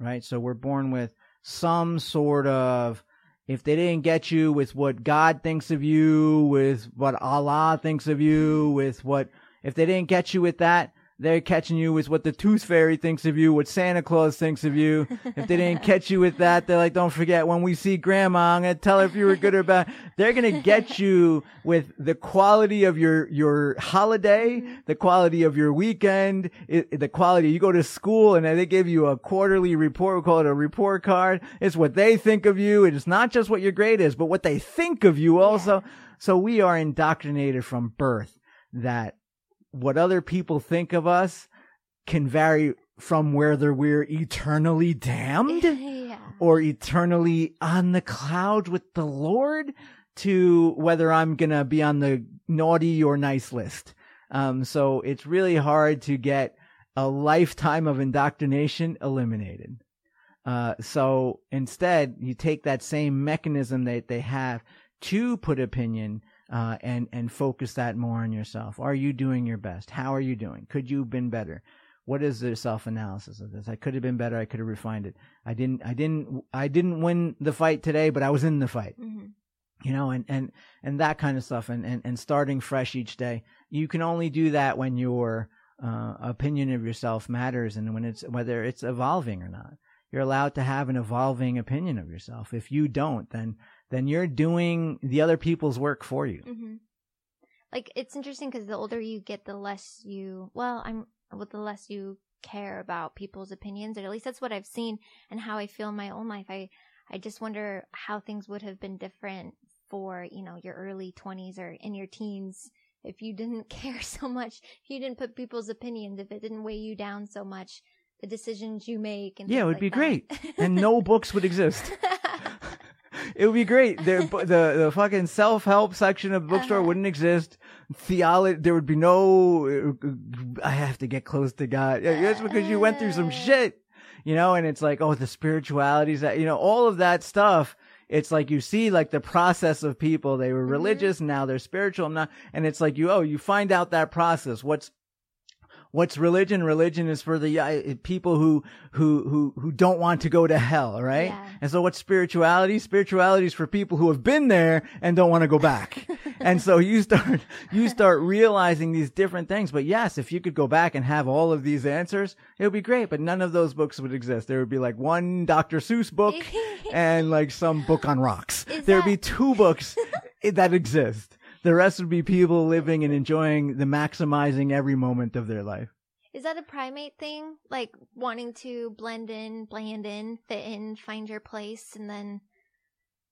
right? So we're born with some sort of if they didn't get you with what God thinks of you, with what Allah thinks of you, with what, if they didn't get you with that, they're catching you with what the tooth fairy thinks of you, what Santa Claus thinks of you. If they didn't catch you with that, they're like, don't forget when we see grandma, I'm going to tell her if you were good or bad. They're going to get you with the quality of your, your holiday, the quality of your weekend, it, the quality. You go to school and they give you a quarterly report. We call it a report card. It's what they think of you. It's not just what your grade is, but what they think of you also. Yeah. So we are indoctrinated from birth that what other people think of us can vary from whether we're eternally damned yeah. or eternally on the cloud with the Lord to whether I'm going to be on the naughty or nice list. Um, so it's really hard to get a lifetime of indoctrination eliminated. Uh, so instead, you take that same mechanism that they have to put opinion uh, and and focus that more on yourself. Are you doing your best? How are you doing? Could you have been better? What is the self analysis of this? I could have been better. I could have refined it. I didn't. I didn't. I didn't win the fight today, but I was in the fight. Mhm. You know, and and and that kind of stuff, and and and starting fresh each day. You can only do that when your uh, opinion of yourself matters, and when it's whether it's evolving or not. You're allowed to have an evolving opinion of yourself. If you don't, then then you're doing the other people's work for you. hmm Like it's interesting because the older you get, the less you. Well, I'm with the less you care about people's opinions, or at least that's what I've seen and how I feel in my own life. I I just wonder how things would have been different for you know your early twenties or in your teens if you didn't care so much, if you didn't put people's opinions, if it didn't weigh you down so much, the decisions you make and Yeah, it would like be that. great, and no books would exist. It would be great. The the, the fucking self help section of the bookstore Uh-huh. wouldn't exist. Theology, there would be no. I have to get close to God. That's because you went through some shit, you know. And it's like, oh, the spiritualities that you know, all of that stuff. It's like you see like the process of people. They were Mhm. religious, now they're spiritual, now, and it's like you. Oh, you find out that process. What's What's religion? Religion is for the uh, people who who who who don't want to go to hell, right? Yeah. And so what's spirituality? Spirituality is for people who have been there and don't want to go back. and so you start you start realizing these different things. But yes, if you could go back and have all of these answers, it would be great. But none of those books would exist. There would be like one Dr. Seuss book and like some book on rocks. Is There'd be two books that exist. The rest would be people living and enjoying the maximizing every moment of their life. Is that a primate thing? Like wanting to blend in, blend in, fit in, find your place, and then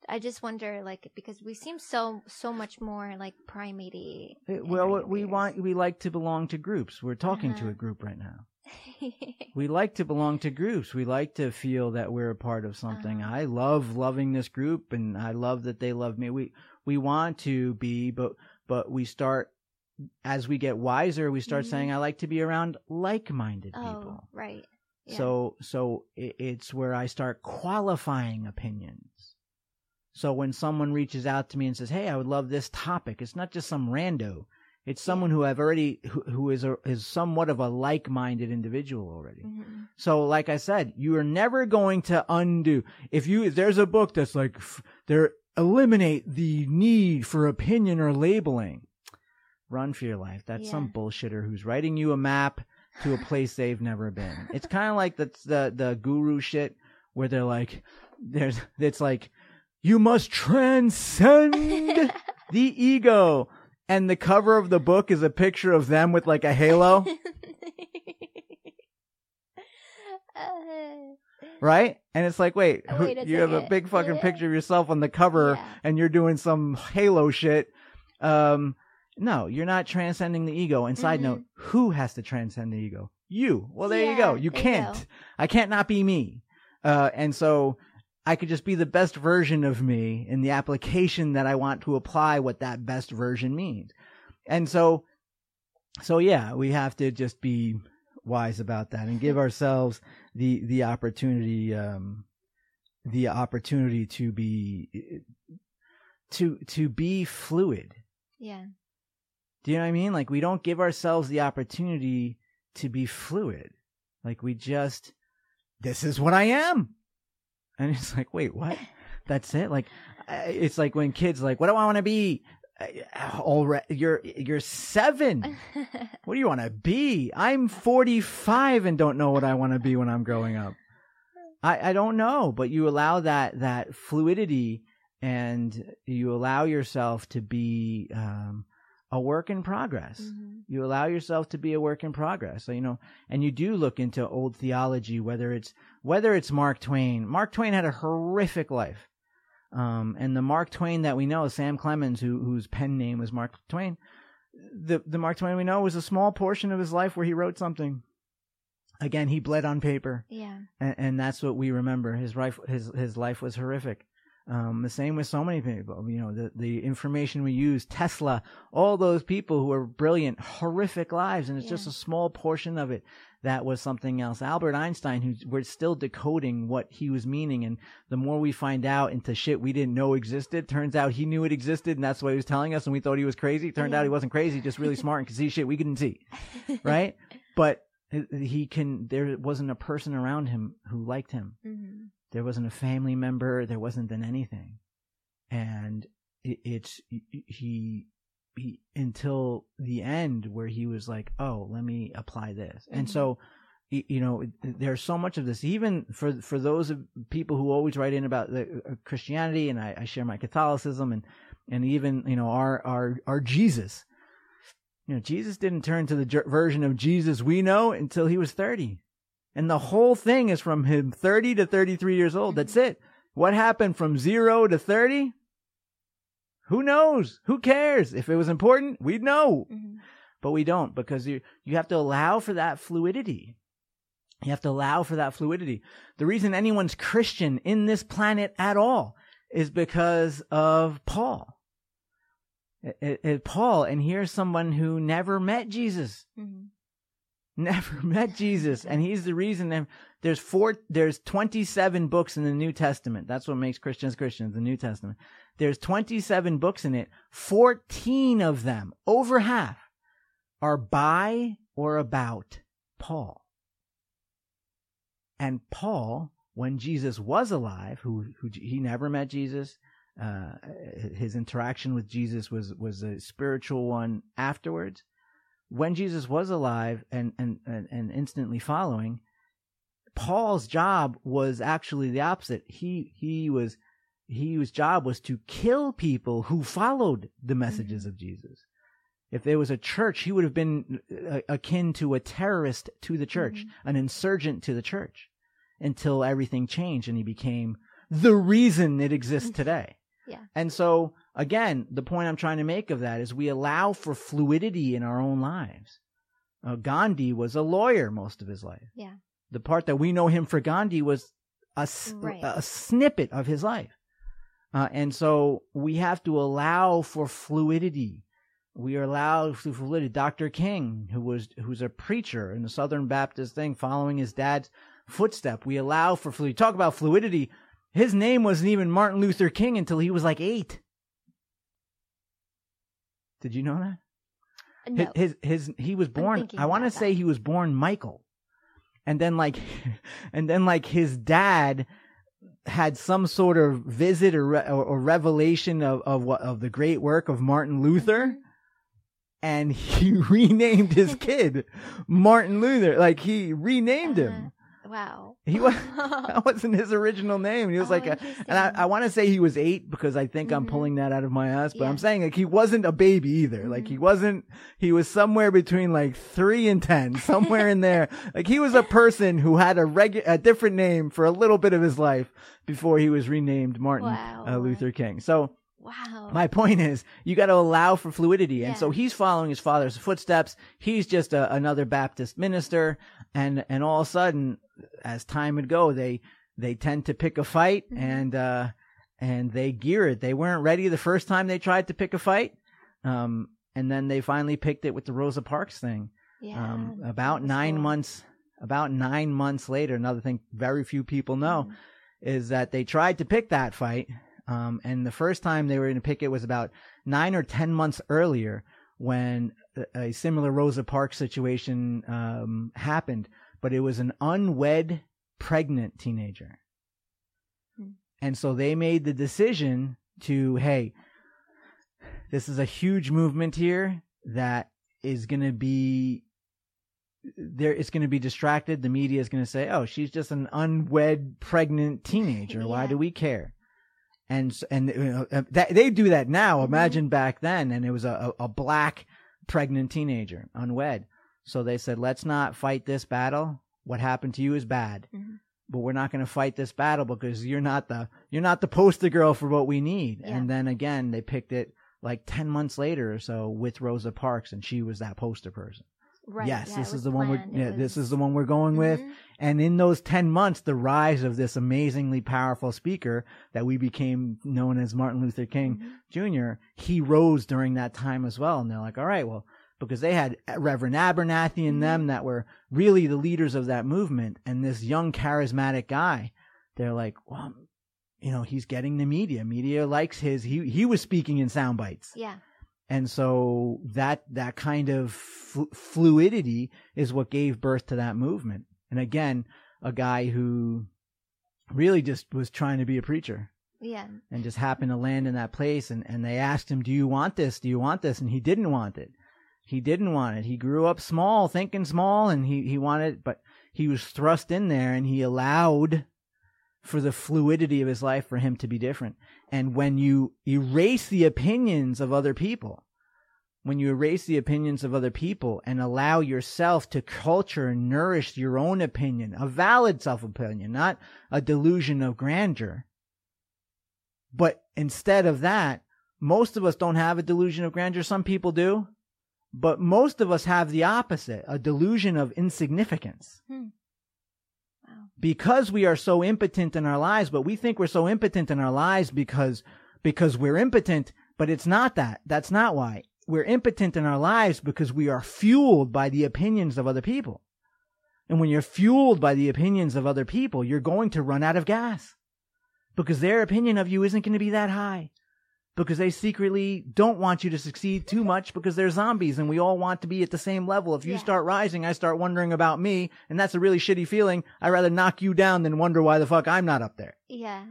I just wonder, like, because we seem so so much more like primatey. Eh, Well, we want, we like to belong to groups. We're talking to Uh-huh. a group right now. We like to belong to groups. We like to feel that we're a part of something. Uh-huh. I love loving this group and I love that they love me. We we want to be but but we start as we get wiser, we start Mhm. saying I like to be around like-minded oh, people. right. Yeah. So so i it's where I start qualifying opinions. So when someone reaches out to me and says, "Hey, I would love this topic," it's not just some rando. It's someone who I've already who, who is a, is somewhat of a like-minded individual already. Mhm. So, like I said, you are never going to undo. If you, if there's a book that's like, f- there, eliminate the need for opinion or labeling. Run for your life. That's some bullshitter who's writing you a map to a place they've never been. It's kind of like the, the, the guru shit where they're like, there's, it's like, you must transcend the ego. And the cover of the book is a picture of them with like a halo. Uh, Right? And it's like, wait, Oh, wait you have a big fucking picture of yourself on the cover Yeah. and you're doing some Halo shit. Um, no, you're not transcending the ego. And side Mhm. note, who has to transcend the ego? You. Well, there you go. Yeah, You there you can't. go. I can't not be me. Uh, and so I could just be the best version of me in the application that I want to apply what that best version means. And so, so yeah, we have to just be wise about that and give ourselves the, the opportunity, um, the opportunity to be, to, to be fluid. yeah. Do you know what I mean? Like we don't give ourselves the opportunity to be fluid. Like we just, this is what I am. And it's like, wait, what? That's it. Like, it's like when kids like, what do I want to be? Uh, Already, you're you're seven. What do you want to be? I'm 45 and don't know what I want to be when I'm growing up. I, I don't know, but you allow that that fluidity and you allow yourself to be um, a work in progress. Mhm. You allow yourself to be a work in progress. So, you know, and you do look into old theology, whether it's whether it's Mark Twain. Mark Twain had a horrific life. Um, and the Mark Twain that we know, Sam Clemens, who, whose pen name was Mark Twain, the the Mark Twain we know was a small portion of his life where he wrote something. Again, he bled on paper, Yeah. and, and that's what we remember. His life, his his life was horrific. Um, the same with so many people. You know, the the information we use, Tesla, all those people who are brilliant, horrific lives, and it's just a small portion of it that was something else. Albert Einstein, who we're still decoding what he was meaning, and the more we find out into shit we didn't know existed, turns out he knew it existed, and that's what he was telling us, and we thought he was crazy. Turned Yeah. out he wasn't crazy, just really smart and could see shit we couldn't see, right? but he can. There wasn't a person around him who liked him hmm there wasn't a family member there wasn't an anything and it, it's he he until the end where he was like oh let me apply this and Mhm. so you know there's so much of this even for for those of people who always write in about the uh, christianity and I, I share my catholicism and and even you know our our our jesus you know jesus didn't turn to the version of jesus we know until he was 30 and the whole thing is from him 30 to 33 years old. That's it. What happened from zero to 30? Who knows? Who cares? If it was important, we'd know. hmm But we don't because you, you have to allow for that fluidity. You have to allow for that fluidity. The reason anyone's Christian in this planet at all is because of Paul. It- it- it- Paul, and here's someone who never met Jesus hmm never met Jesus, and he's the reason. that There's four. There's 27 books in the New Testament. That's what makes Christians Christians. The New Testament. There's 27 books in it. 14 of them, over half, are by or about Paul. And Paul, when Jesus was alive, who who he never met Jesus. Uh, his interaction with Jesus was was a spiritual one afterwards when Jesus was alive and, and, and, and instantly following, Paul's job was actually the opposite. He, he was, he his job was to kill people who followed the messages mm-hmm. of Jesus. If there was a church, he would have been uh, akin to a terrorist to the church, mm-hmm. an insurgent to the church until everything changed and he became the reason it exists mm-hmm. today. Yeah. And so again, the point I'm trying to make of that is we allow for fluidity in our own lives. Uh, Gandhi was a lawyer most of his life. Yeah. The part that we know him for Gandhi was a, Right. a snippet of his life. Uh, and so we have to allow for fluidity. We are allowed for fluidity. Dr. King, who was who's a preacher in the Southern Baptist thing, following his dad's footstep, we allow for fluidity. Talk about fluidity. His name wasn't even Martin Luther King until he was like eight. Did you know that? No. His, his, his he was born. I want to say that. he was born Michael, and then like, and then like his dad had some sort of visit or or, or revelation of of what of the great work of Martin Luther, Mhm. and he renamed his kid Martin Luther. Like he renamed him. Wow. He was that wasn't his original name. He was Oh, like a, and I, I want to say he was eight because I think I'm Mhm. pulling that out of my ass, but I'm saying like he wasn't a baby either. Like Mhm. he wasn't, he was somewhere between like three and 10, somewhere in there. Like he was a person who had a regu- a different name for a little bit of his life before he was renamed Martin Wow. uh, Luther King. So Wow. my point is, you got to allow for fluidity, and so he's following his father's footsteps. He's just a, another Baptist minister, and and all of a sudden, as time would go, they they tend to pick a fight, Mhm. and uh, and they gear it. They weren't ready the first time they tried to pick a fight, um, and then they finally picked it with the Rosa Parks thing. yeah. um, about nine cool. months, about nine months later. Another thing very few people know Mhm. is that they tried to pick that fight. Um, and the first time they were going to pick it was about nine or 10 months earlier when a, a similar Rosa Parks situation um, happened. But it was an unwed, pregnant teenager. Hmm. And so they made the decision to, hey, this is a huge movement here that is going to be there it's going to be distracted the media is going to say oh she's just an unwed pregnant teenager why do we care and and you know, uh, that, they do that now Mhm. imagine back then and it was a, a, black pregnant teenager unwed so they said let's not fight this battle what happened to you is bad Mhm. but we're not going to fight this battle because you're not the you're not the poster girl for what we need Yeah. and then again they picked it like 10 months later or so with Rosa Parks and she was that poster person Right. yes yeah, this is was the one we're planned. Yeah, this is the one we're going with Mhm. and in those 10 months the rise of this amazingly powerful speaker that we became known as Martin Luther King Mhm. Jr. he rose during that time as well and they're like all right well because they had Reverend Abernathy and Mhm. them that were really the leaders of that movement and this young charismatic guy they're like well you know he's getting the media media likes his he he was speaking in sound bites Yeah. And so that that kind of flu- fluidity is what gave birth to that movement. And again, a guy who really just was trying to be a preacher Yeah. and just happened to land in that place and, and they asked him, Do you want this? Do you want this? And he didn't want it. He didn't want it. He grew up small, thinking small, and he, he wanted but he was thrust in there and he allowed for the fluidity of his life for him to be different. And when you erase the opinions of other people, when you erase the opinions of other people and allow yourself to culture and nourish your own opinion, a valid self opinion, not a delusion of grandeur. But instead of that, most of us don't have a delusion of grandeur. Some people do. But most of us have the opposite, a delusion of insignificance hmm. Because we are so impotent in our lives, but we think we're so impotent in our lives because because we're impotent, but it's not that. That's not why. We're impotent in our lives because we are fueled by the opinions of other people. And when you're fueled by the opinions of other people, you're going to run out of gas. Because their opinion of you isn't going to be that high. Because they secretly don't want you to succeed too much because they're zombies and we all want to be at the same level. If you Yeah. start rising, I start wondering about me, and that's a really shitty feeling. I'd rather knock you down than wonder why the fuck I'm not up there. Yeah.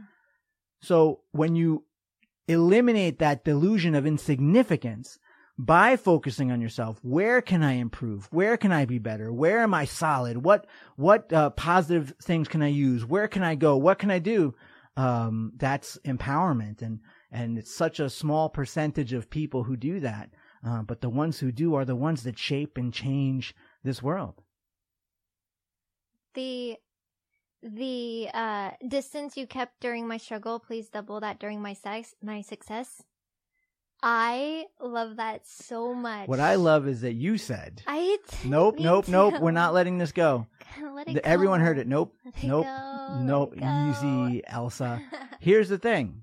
So when you eliminate that delusion of insignificance by focusing on yourself, where can I improve? Where can I be better? Where am I solid? What what uh, positive things can I use? Where can I go? What can I do? Um, that's empowerment, and and it's such a small percentage of people who do that. Uh, but the ones who do are the ones that shape and change this world. The the uh distance you kept during my struggle, please double that during my sex my success. I love that so much. What I love is that you said, I "Nope, nope, nope. We're not letting this go." It The- everyone heard it. Nope. Let it Nope. go, Nope. go. Easy, Elsa. Here's the thing.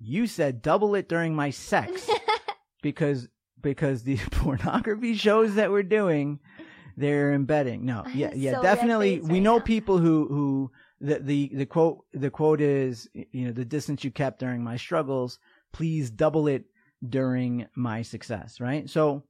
You said double it during my sex because because the pornography shows that we're doing, they're embedding. No, yeah, yeah, so definitely. red-faced We right know now. people who who the the the quote the quote is you know the distance you kept during my struggles. Please double it during my success. Right. So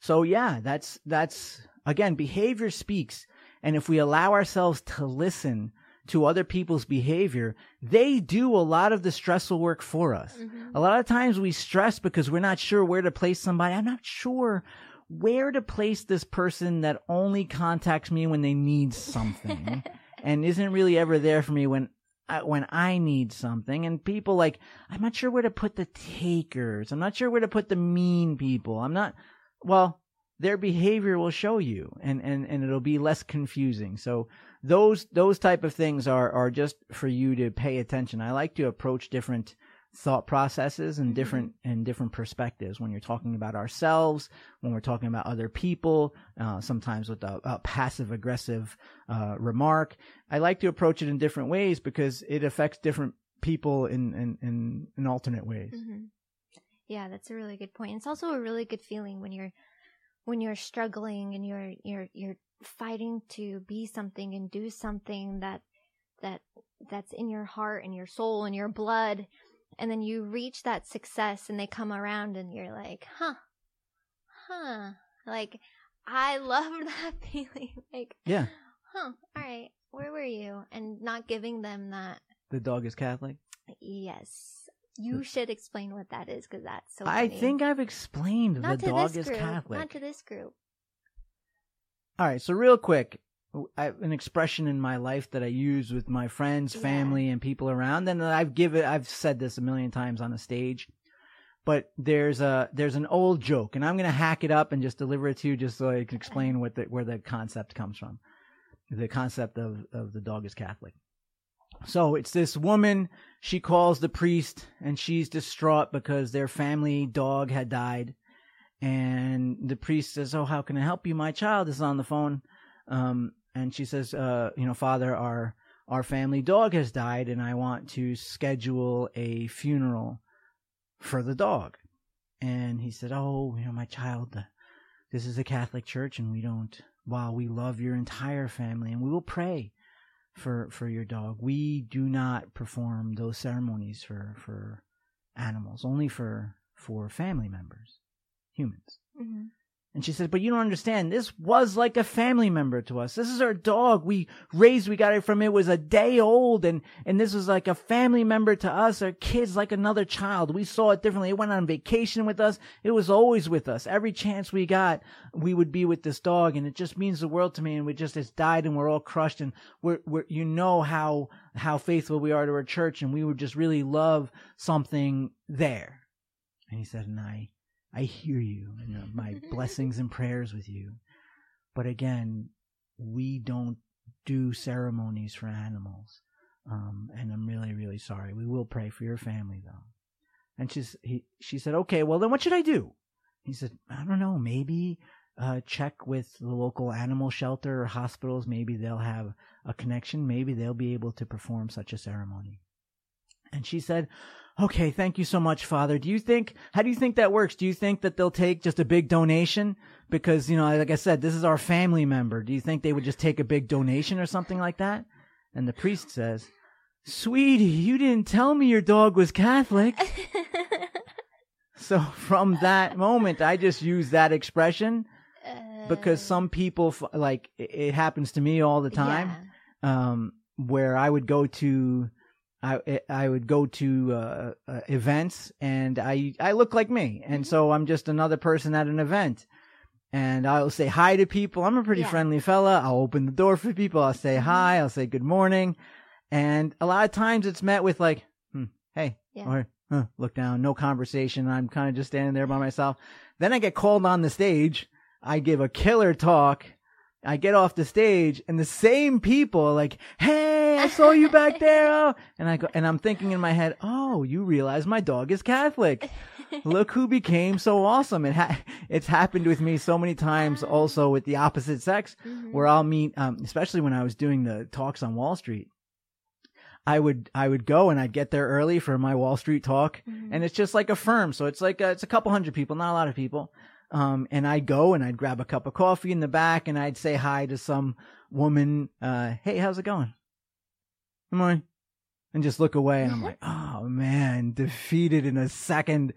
so yeah, that's that's again behavior speaks, and if we allow ourselves to listen to other people's behavior, they do a lot of the stressful work for us. Mhm. A lot of times we stress because we're not sure where to place somebody. I'm not sure where to place this person that only contacts me when they need something and isn't really ever there for me when I, when I need something. And people like, I'm not sure where to put the takers. I'm not sure where to put the mean people. I'm not, well, their behavior will show you and, and, and it'll be less confusing. So those, those type of things are, are just for you to pay attention. I like to approach different thought processes and Mhm. different and different perspectives when you're talking about ourselves, when we're talking about other people, uh, sometimes with a, a passive aggressive uh, remark. I like to approach it in different ways because it affects different people in in, in, in alternate ways. hmm Yeah, that's a really good point. It's also a really good feeling when you're when you're struggling and you're you're you're fighting to be something and do something that that that's in your heart and your soul and your blood and then you reach that success and they come around and you're like, "Huh. Huh." Like I love that feeling. Like, Yeah. huh, all right, where were you? And not giving them that The dog is Catholic. Yes. You should explain what that is because that's so. I think I've explained not the dog is group. Catholic. Not to this group. All right, so real quick, I an expression in my life that I use with my friends, Yeah. family, and people around, and I've given, I've said this a million times on the stage. But there's a there's an old joke, and I'm gonna hack it up and just deliver it to you, just so I can explain what the where the concept comes from, the concept of of the dog is Catholic. So it's this woman. She calls the priest, and she's distraught because their family dog had died and the priest says, "Oh, how can I help you? My child is on the phone." Um, and she says, uh, "You know, Father, our our family dog has died, and I want to schedule a funeral for the dog." And he said, "Oh, you know, my child, uh, this is a Catholic church, and we don't. While we love your entire family, and we will pray." For, for your dog, we do not perform those ceremonies for, for animals, only for, for family members humans. hmm And she said, but you don't understand. This was like a family member to us. This is our dog. We raised, we got it from it was a day old. And, and this was like a family member to us. Our kids like another child. We saw it differently. It went on vacation with us. It was always with us. Every chance we got, we would be with this dog. And it just means the world to me. And we just, it's died and we're all crushed. And we're, we're, you know how, how faithful we are to our church. And we would just really love something there. And he said, and I, I hear you, and uh, my blessings and prayers with you. But again, we don't do ceremonies for animals. Um, and I'm really, really sorry. We will pray for your family though. And she's, he, she said, okay, well then what should I do? He said, I don't know, maybe, uh, check with the local animal shelter or hospitals. Maybe they'll have a connection. Maybe they'll be able to perform such a ceremony. And she said, Okay, thank you so much, Father. Do you think, how do you think that works? Do you think that they'll take just a big donation? Because, you know, like I said, this is our family member. Do you think they would just take a big donation or something like that? And the priest says, Sweetie, you didn't tell me your dog was Catholic. So from that moment, I just use that expression because Uh, some people, like, it- it happens to me all the time yeah. um, where I would go to, I I would go to uh, uh, events and I I look like me, and so I'm just another person at an event, and I'll say hi to people. I'm a pretty Yeah. friendly fella. I'll open the door for people. I'll say Mhm. hi. I'll say good morning, and a lot of times it's met with like, hmm, hey, Yeah. or huh, look down, no conversation. I'm kind of just standing there by myself. Then I get called on the stage. I give a killer talk. I get off the stage and the same people are like, Hey, I saw you back there. Oh. And I go, and I'm thinking in my head, Oh, you realize my dog is Catholic. Look who became so awesome. It ha- it's happened with me so many times also with the opposite sex Mhm. where I'll meet, um, especially when I was doing the talks on Wall Street. I would, I would go and I'd get there early for my Wall Street talk Mhm. and it's just like a firm. So it's like, a, it's a couple hundred people, not a lot of people. Um, and I'd go and I'd grab a cup of coffee in the back and I'd say hi to some woman. Uh, hey, how's it going? Morning. And just look away and I'm mm-hmm. like, oh man, defeated in a second.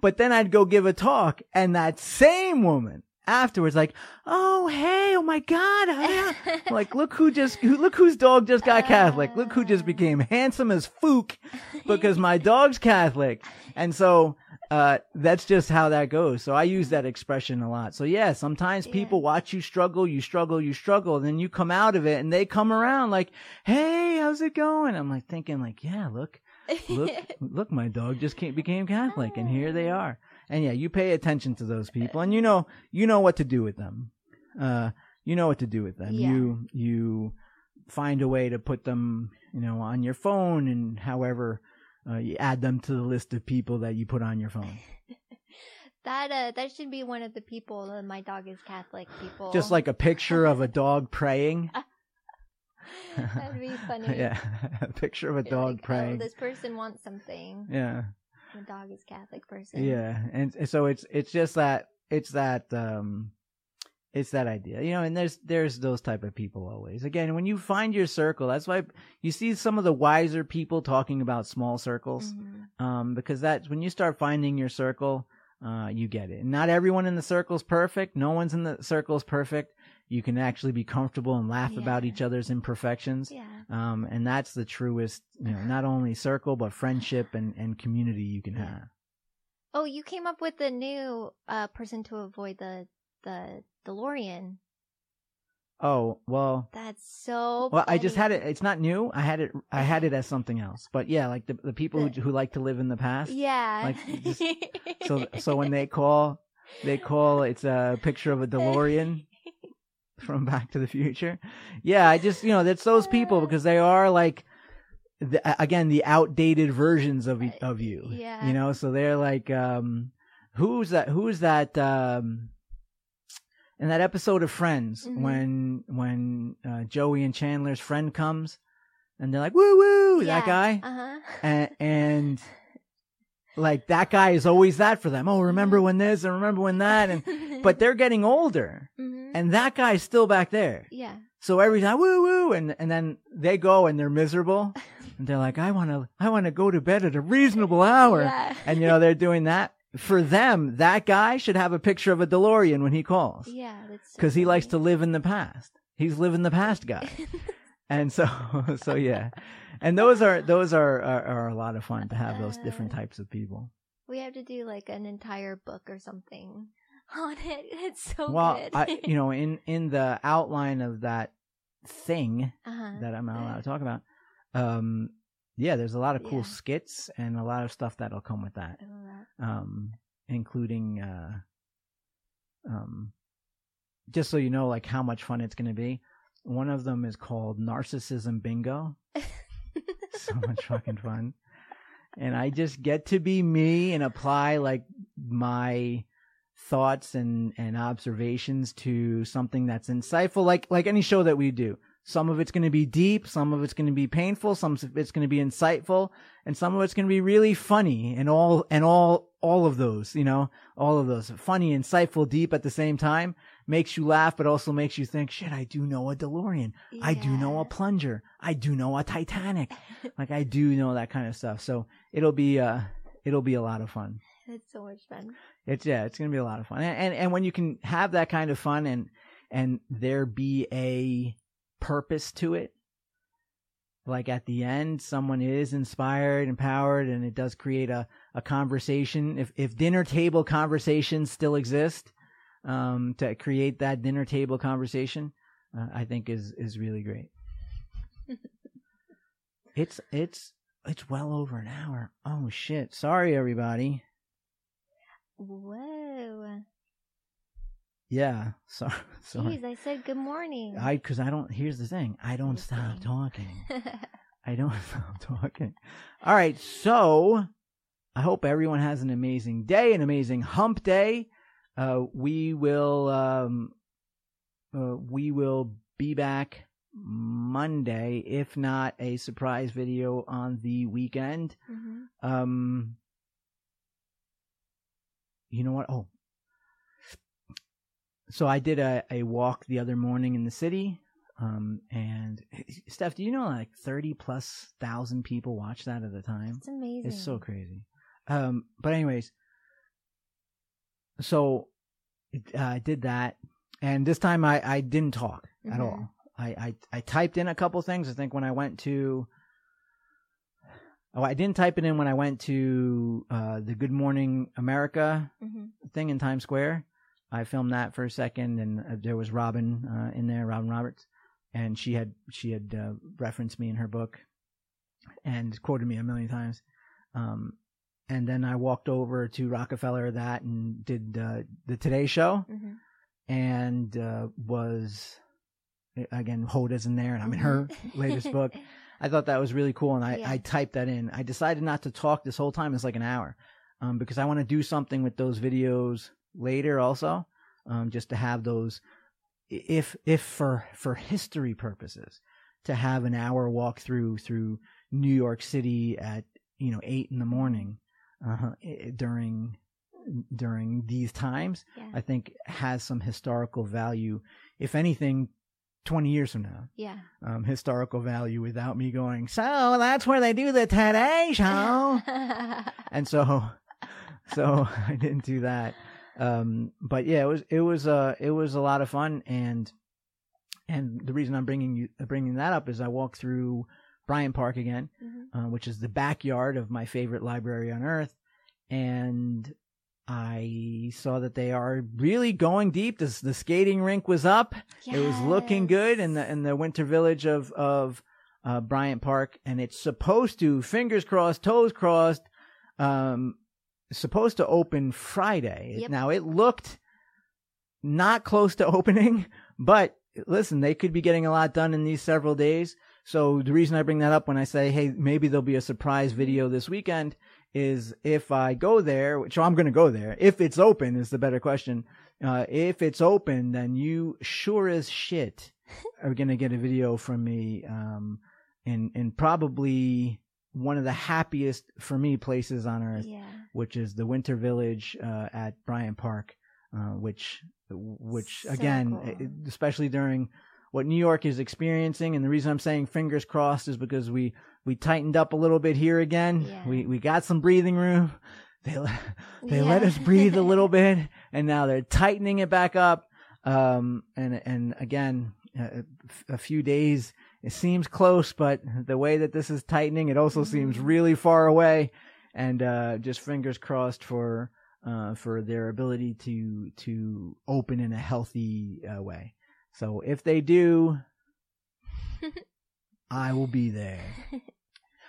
But then I'd go give a talk and that same woman afterwards, like, oh, hey, oh my God. like, look who just, who, look whose dog just got Catholic. Look who just became ah. handsome as fook because my dog's Catholic. And so, uh, that's just how that goes. So I use that expression a lot. So yeah, sometimes Yeah. people watch you struggle, you struggle, you struggle, and then you come out of it and they come around like, Hey, how's it going? I'm like thinking like, yeah, look, look, look, my dog just came, became Catholic and here they are. And yeah, you pay attention to those people and you know, you know what to do with them. Uh, you know what to do with them. Yeah. You, you find a way to put them, you know, on your phone and however, uh, you add them to the list of people that you put on your phone. that uh, that should be one of the people. Uh, my dog is Catholic. People Just like a picture of a dog praying. that'd be funny. yeah, a picture of a You're dog like, oh, praying. this person wants something. Yeah, The dog is Catholic person. yeah, and and so it's it's just that it's that um, it's that idea, you know. And there's there's those type of people always. Again, when you find your circle, that's why you see some of the wiser people talking about small circles. Mhm. um, because that's when you start finding your circle, uh, you get it. And not everyone in the circle is perfect. No one's in the circle is perfect. You can actually be comfortable and laugh about each other's imperfections. Yeah. Um, and that's the truest, you know, not only circle but friendship and and community you can Yeah. have. Oh, you came up with the new uh, person to avoid the the DeLorean. Oh well, That's so. well I just had it. It's not new. I had it. I had it as something else. But yeah, like the the people who who like to live in the past. Yeah. like, just- So so when they call, they call. It's a picture of a DeLorean. from Back to the Future. Yeah, I just you know that's those people because they are like the, again the outdated versions of of you. Yeah. You know, so they're like um who's that who's that um in that episode of Friends Mhm. when when uh, Joey and Chandler's friend comes and they're like woo woo that guy Uh huh. and, and like that guy is always that for them. Oh, remember when this and remember when that and but they're getting older Mhm. and that guy's still back there. yeah. So every time, woo woo, and and then they go and they're miserable, and they're like, I want to, I want to go to bed at a reasonable hour, Yeah. and you know they're doing that. For them, that guy should have a picture of a DeLorean when he calls, Yeah, that's so because he likes to live in the past. He's living the past guy, and so, so yeah, and those are those are are, are a lot of fun to have those different Uh, types of people. we have to do like an entire book or something on it. It's so Well, good. I, you know, in in the outline of that thing, uh-huh. that I'm not allowed to talk about. Um, yeah, there's a lot of cool Yeah. skits and a lot of stuff that'll come with that, that. um, including, uh, um, just so you know, like how much fun it's going to be. One of them is called Narcissism Bingo. so much fucking fun. And I just get to be me and apply like my thoughts and, and observations to something that's insightful, like, like any show that we do. Some of it's going to be deep, some of it's going to be painful, some of it's going to be insightful, and some of it's going to be really funny and all, and all, all of those, you know, all of those funny, insightful, deep at the same time makes you laugh, but also makes you think, shit, I do know a DeLorean. I do know a plunger. I do know a Titanic. like I do know that kind of stuff. So it'll be uh it'll be a lot of fun. It's so much fun. It's yeah, it's gonna be a lot of fun. And and, and when you can have that kind of fun and and there be a purpose to it, like at the end, someone is inspired, empowered, and it does create a, a conversation. If if dinner table conversations still exist, um, to create that dinner table conversation, uh, I think is is really great. it's it's it's well over an hour. Oh shit! Sorry, everybody. Whoa. Yeah, sorry. sorry. Jeez, I said good morning. I because I don't. Here's the thing. I don't stop talking. I don't stop talking. All right, so I hope everyone has an amazing day, an amazing hump day. Uh, we will um, uh, we will be back Monday, if not a surprise video on the weekend. Mhm. Um, you know what? Oh, so I did a, a walk the other morning in the city. Um, and Steph, do you know like 30 plus thousand people watch that at a time? It's amazing. It's so crazy. Um, but anyways, so uh, I did that, and this time I, I didn't talk at Mhm. all. I, I I typed in a couple things. I think when I went to, oh, I didn't type it in when I went to uh, the Good Morning America Mhm. thing in Times Square. I filmed that for a second, and uh, there was Robin uh, in there, Robin Roberts, and she had she had uh, referenced me in her book, and quoted me a million times. Um, and then I walked over to Rockefeller that and did uh, the Today Show, Mhm. and uh, was again Hoda's in there, and I'm in her latest book. I thought that was really cool, and I, Yeah. I typed that in. I decided not to talk this whole time. It's like an hour, um, because I want to do something with those videos later, also, um, just to have those, if if for for history purposes, to have an hour walk through through New York City at you know eight in the morning, uh, during during these times, Yeah. I think has some historical value. If anything, twenty years from now yeah. um, historical value without me going, so that's where they do the Today Show. and so, so I didn't do that. Um, but yeah, it was, it was, uh, it was a lot of fun. And And the reason I'm bringing you bringing that up is I walked through Bryant Park again, Mhm. uh, which is the backyard of my favorite library on earth, and I saw that they are really going deep. The, the skating rink was up. It was looking good in the in the winter village of of uh, Bryant Park, and it's supposed to, fingers crossed, toes crossed, um, supposed to open Friday. Yep. Now it looked not close to opening, but listen, they could be getting a lot done in these several days. So the reason I bring that up when I say, hey, maybe there'll be a surprise video this weekend is if I go there, which I'm going to go there, if it's open is the better question. Uh, if it's open, then you sure as shit are going to get a video from me, um, in, in probably one of the happiest for me places on earth, Yeah. which is the Winter Village, uh, at Bryant Park, uh, which, which So again, cool. especially during what New York is experiencing. And the reason I'm saying fingers crossed is because we, we tightened up a little bit here again. Yeah. We, we got some breathing room. They, let- they let us breathe a little bit and now they're tightening it back up. Um, and, and again, a, a few days, it seems close, but the way that this is tightening, it also seems Mhm. really far away. And, uh, just fingers crossed for, uh, for their ability to, to open in a healthy uh, way. So if they do, I will be there.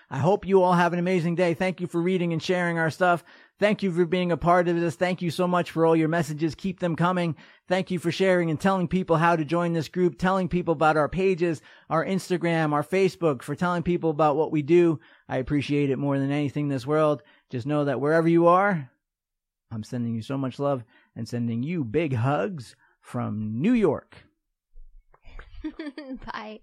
I hope you all have an amazing day. Thank you for reading and sharing our stuff. Thank you for being a part of this. Thank you so much for all your messages. Keep them coming. Thank you for sharing and telling people how to join this group, telling people about our pages, our Instagram, our Facebook, for telling people about what we do. I appreciate it more than anything in this world. Just know that wherever you are, I'm sending you so much love and sending you big hugs from New York. Bye.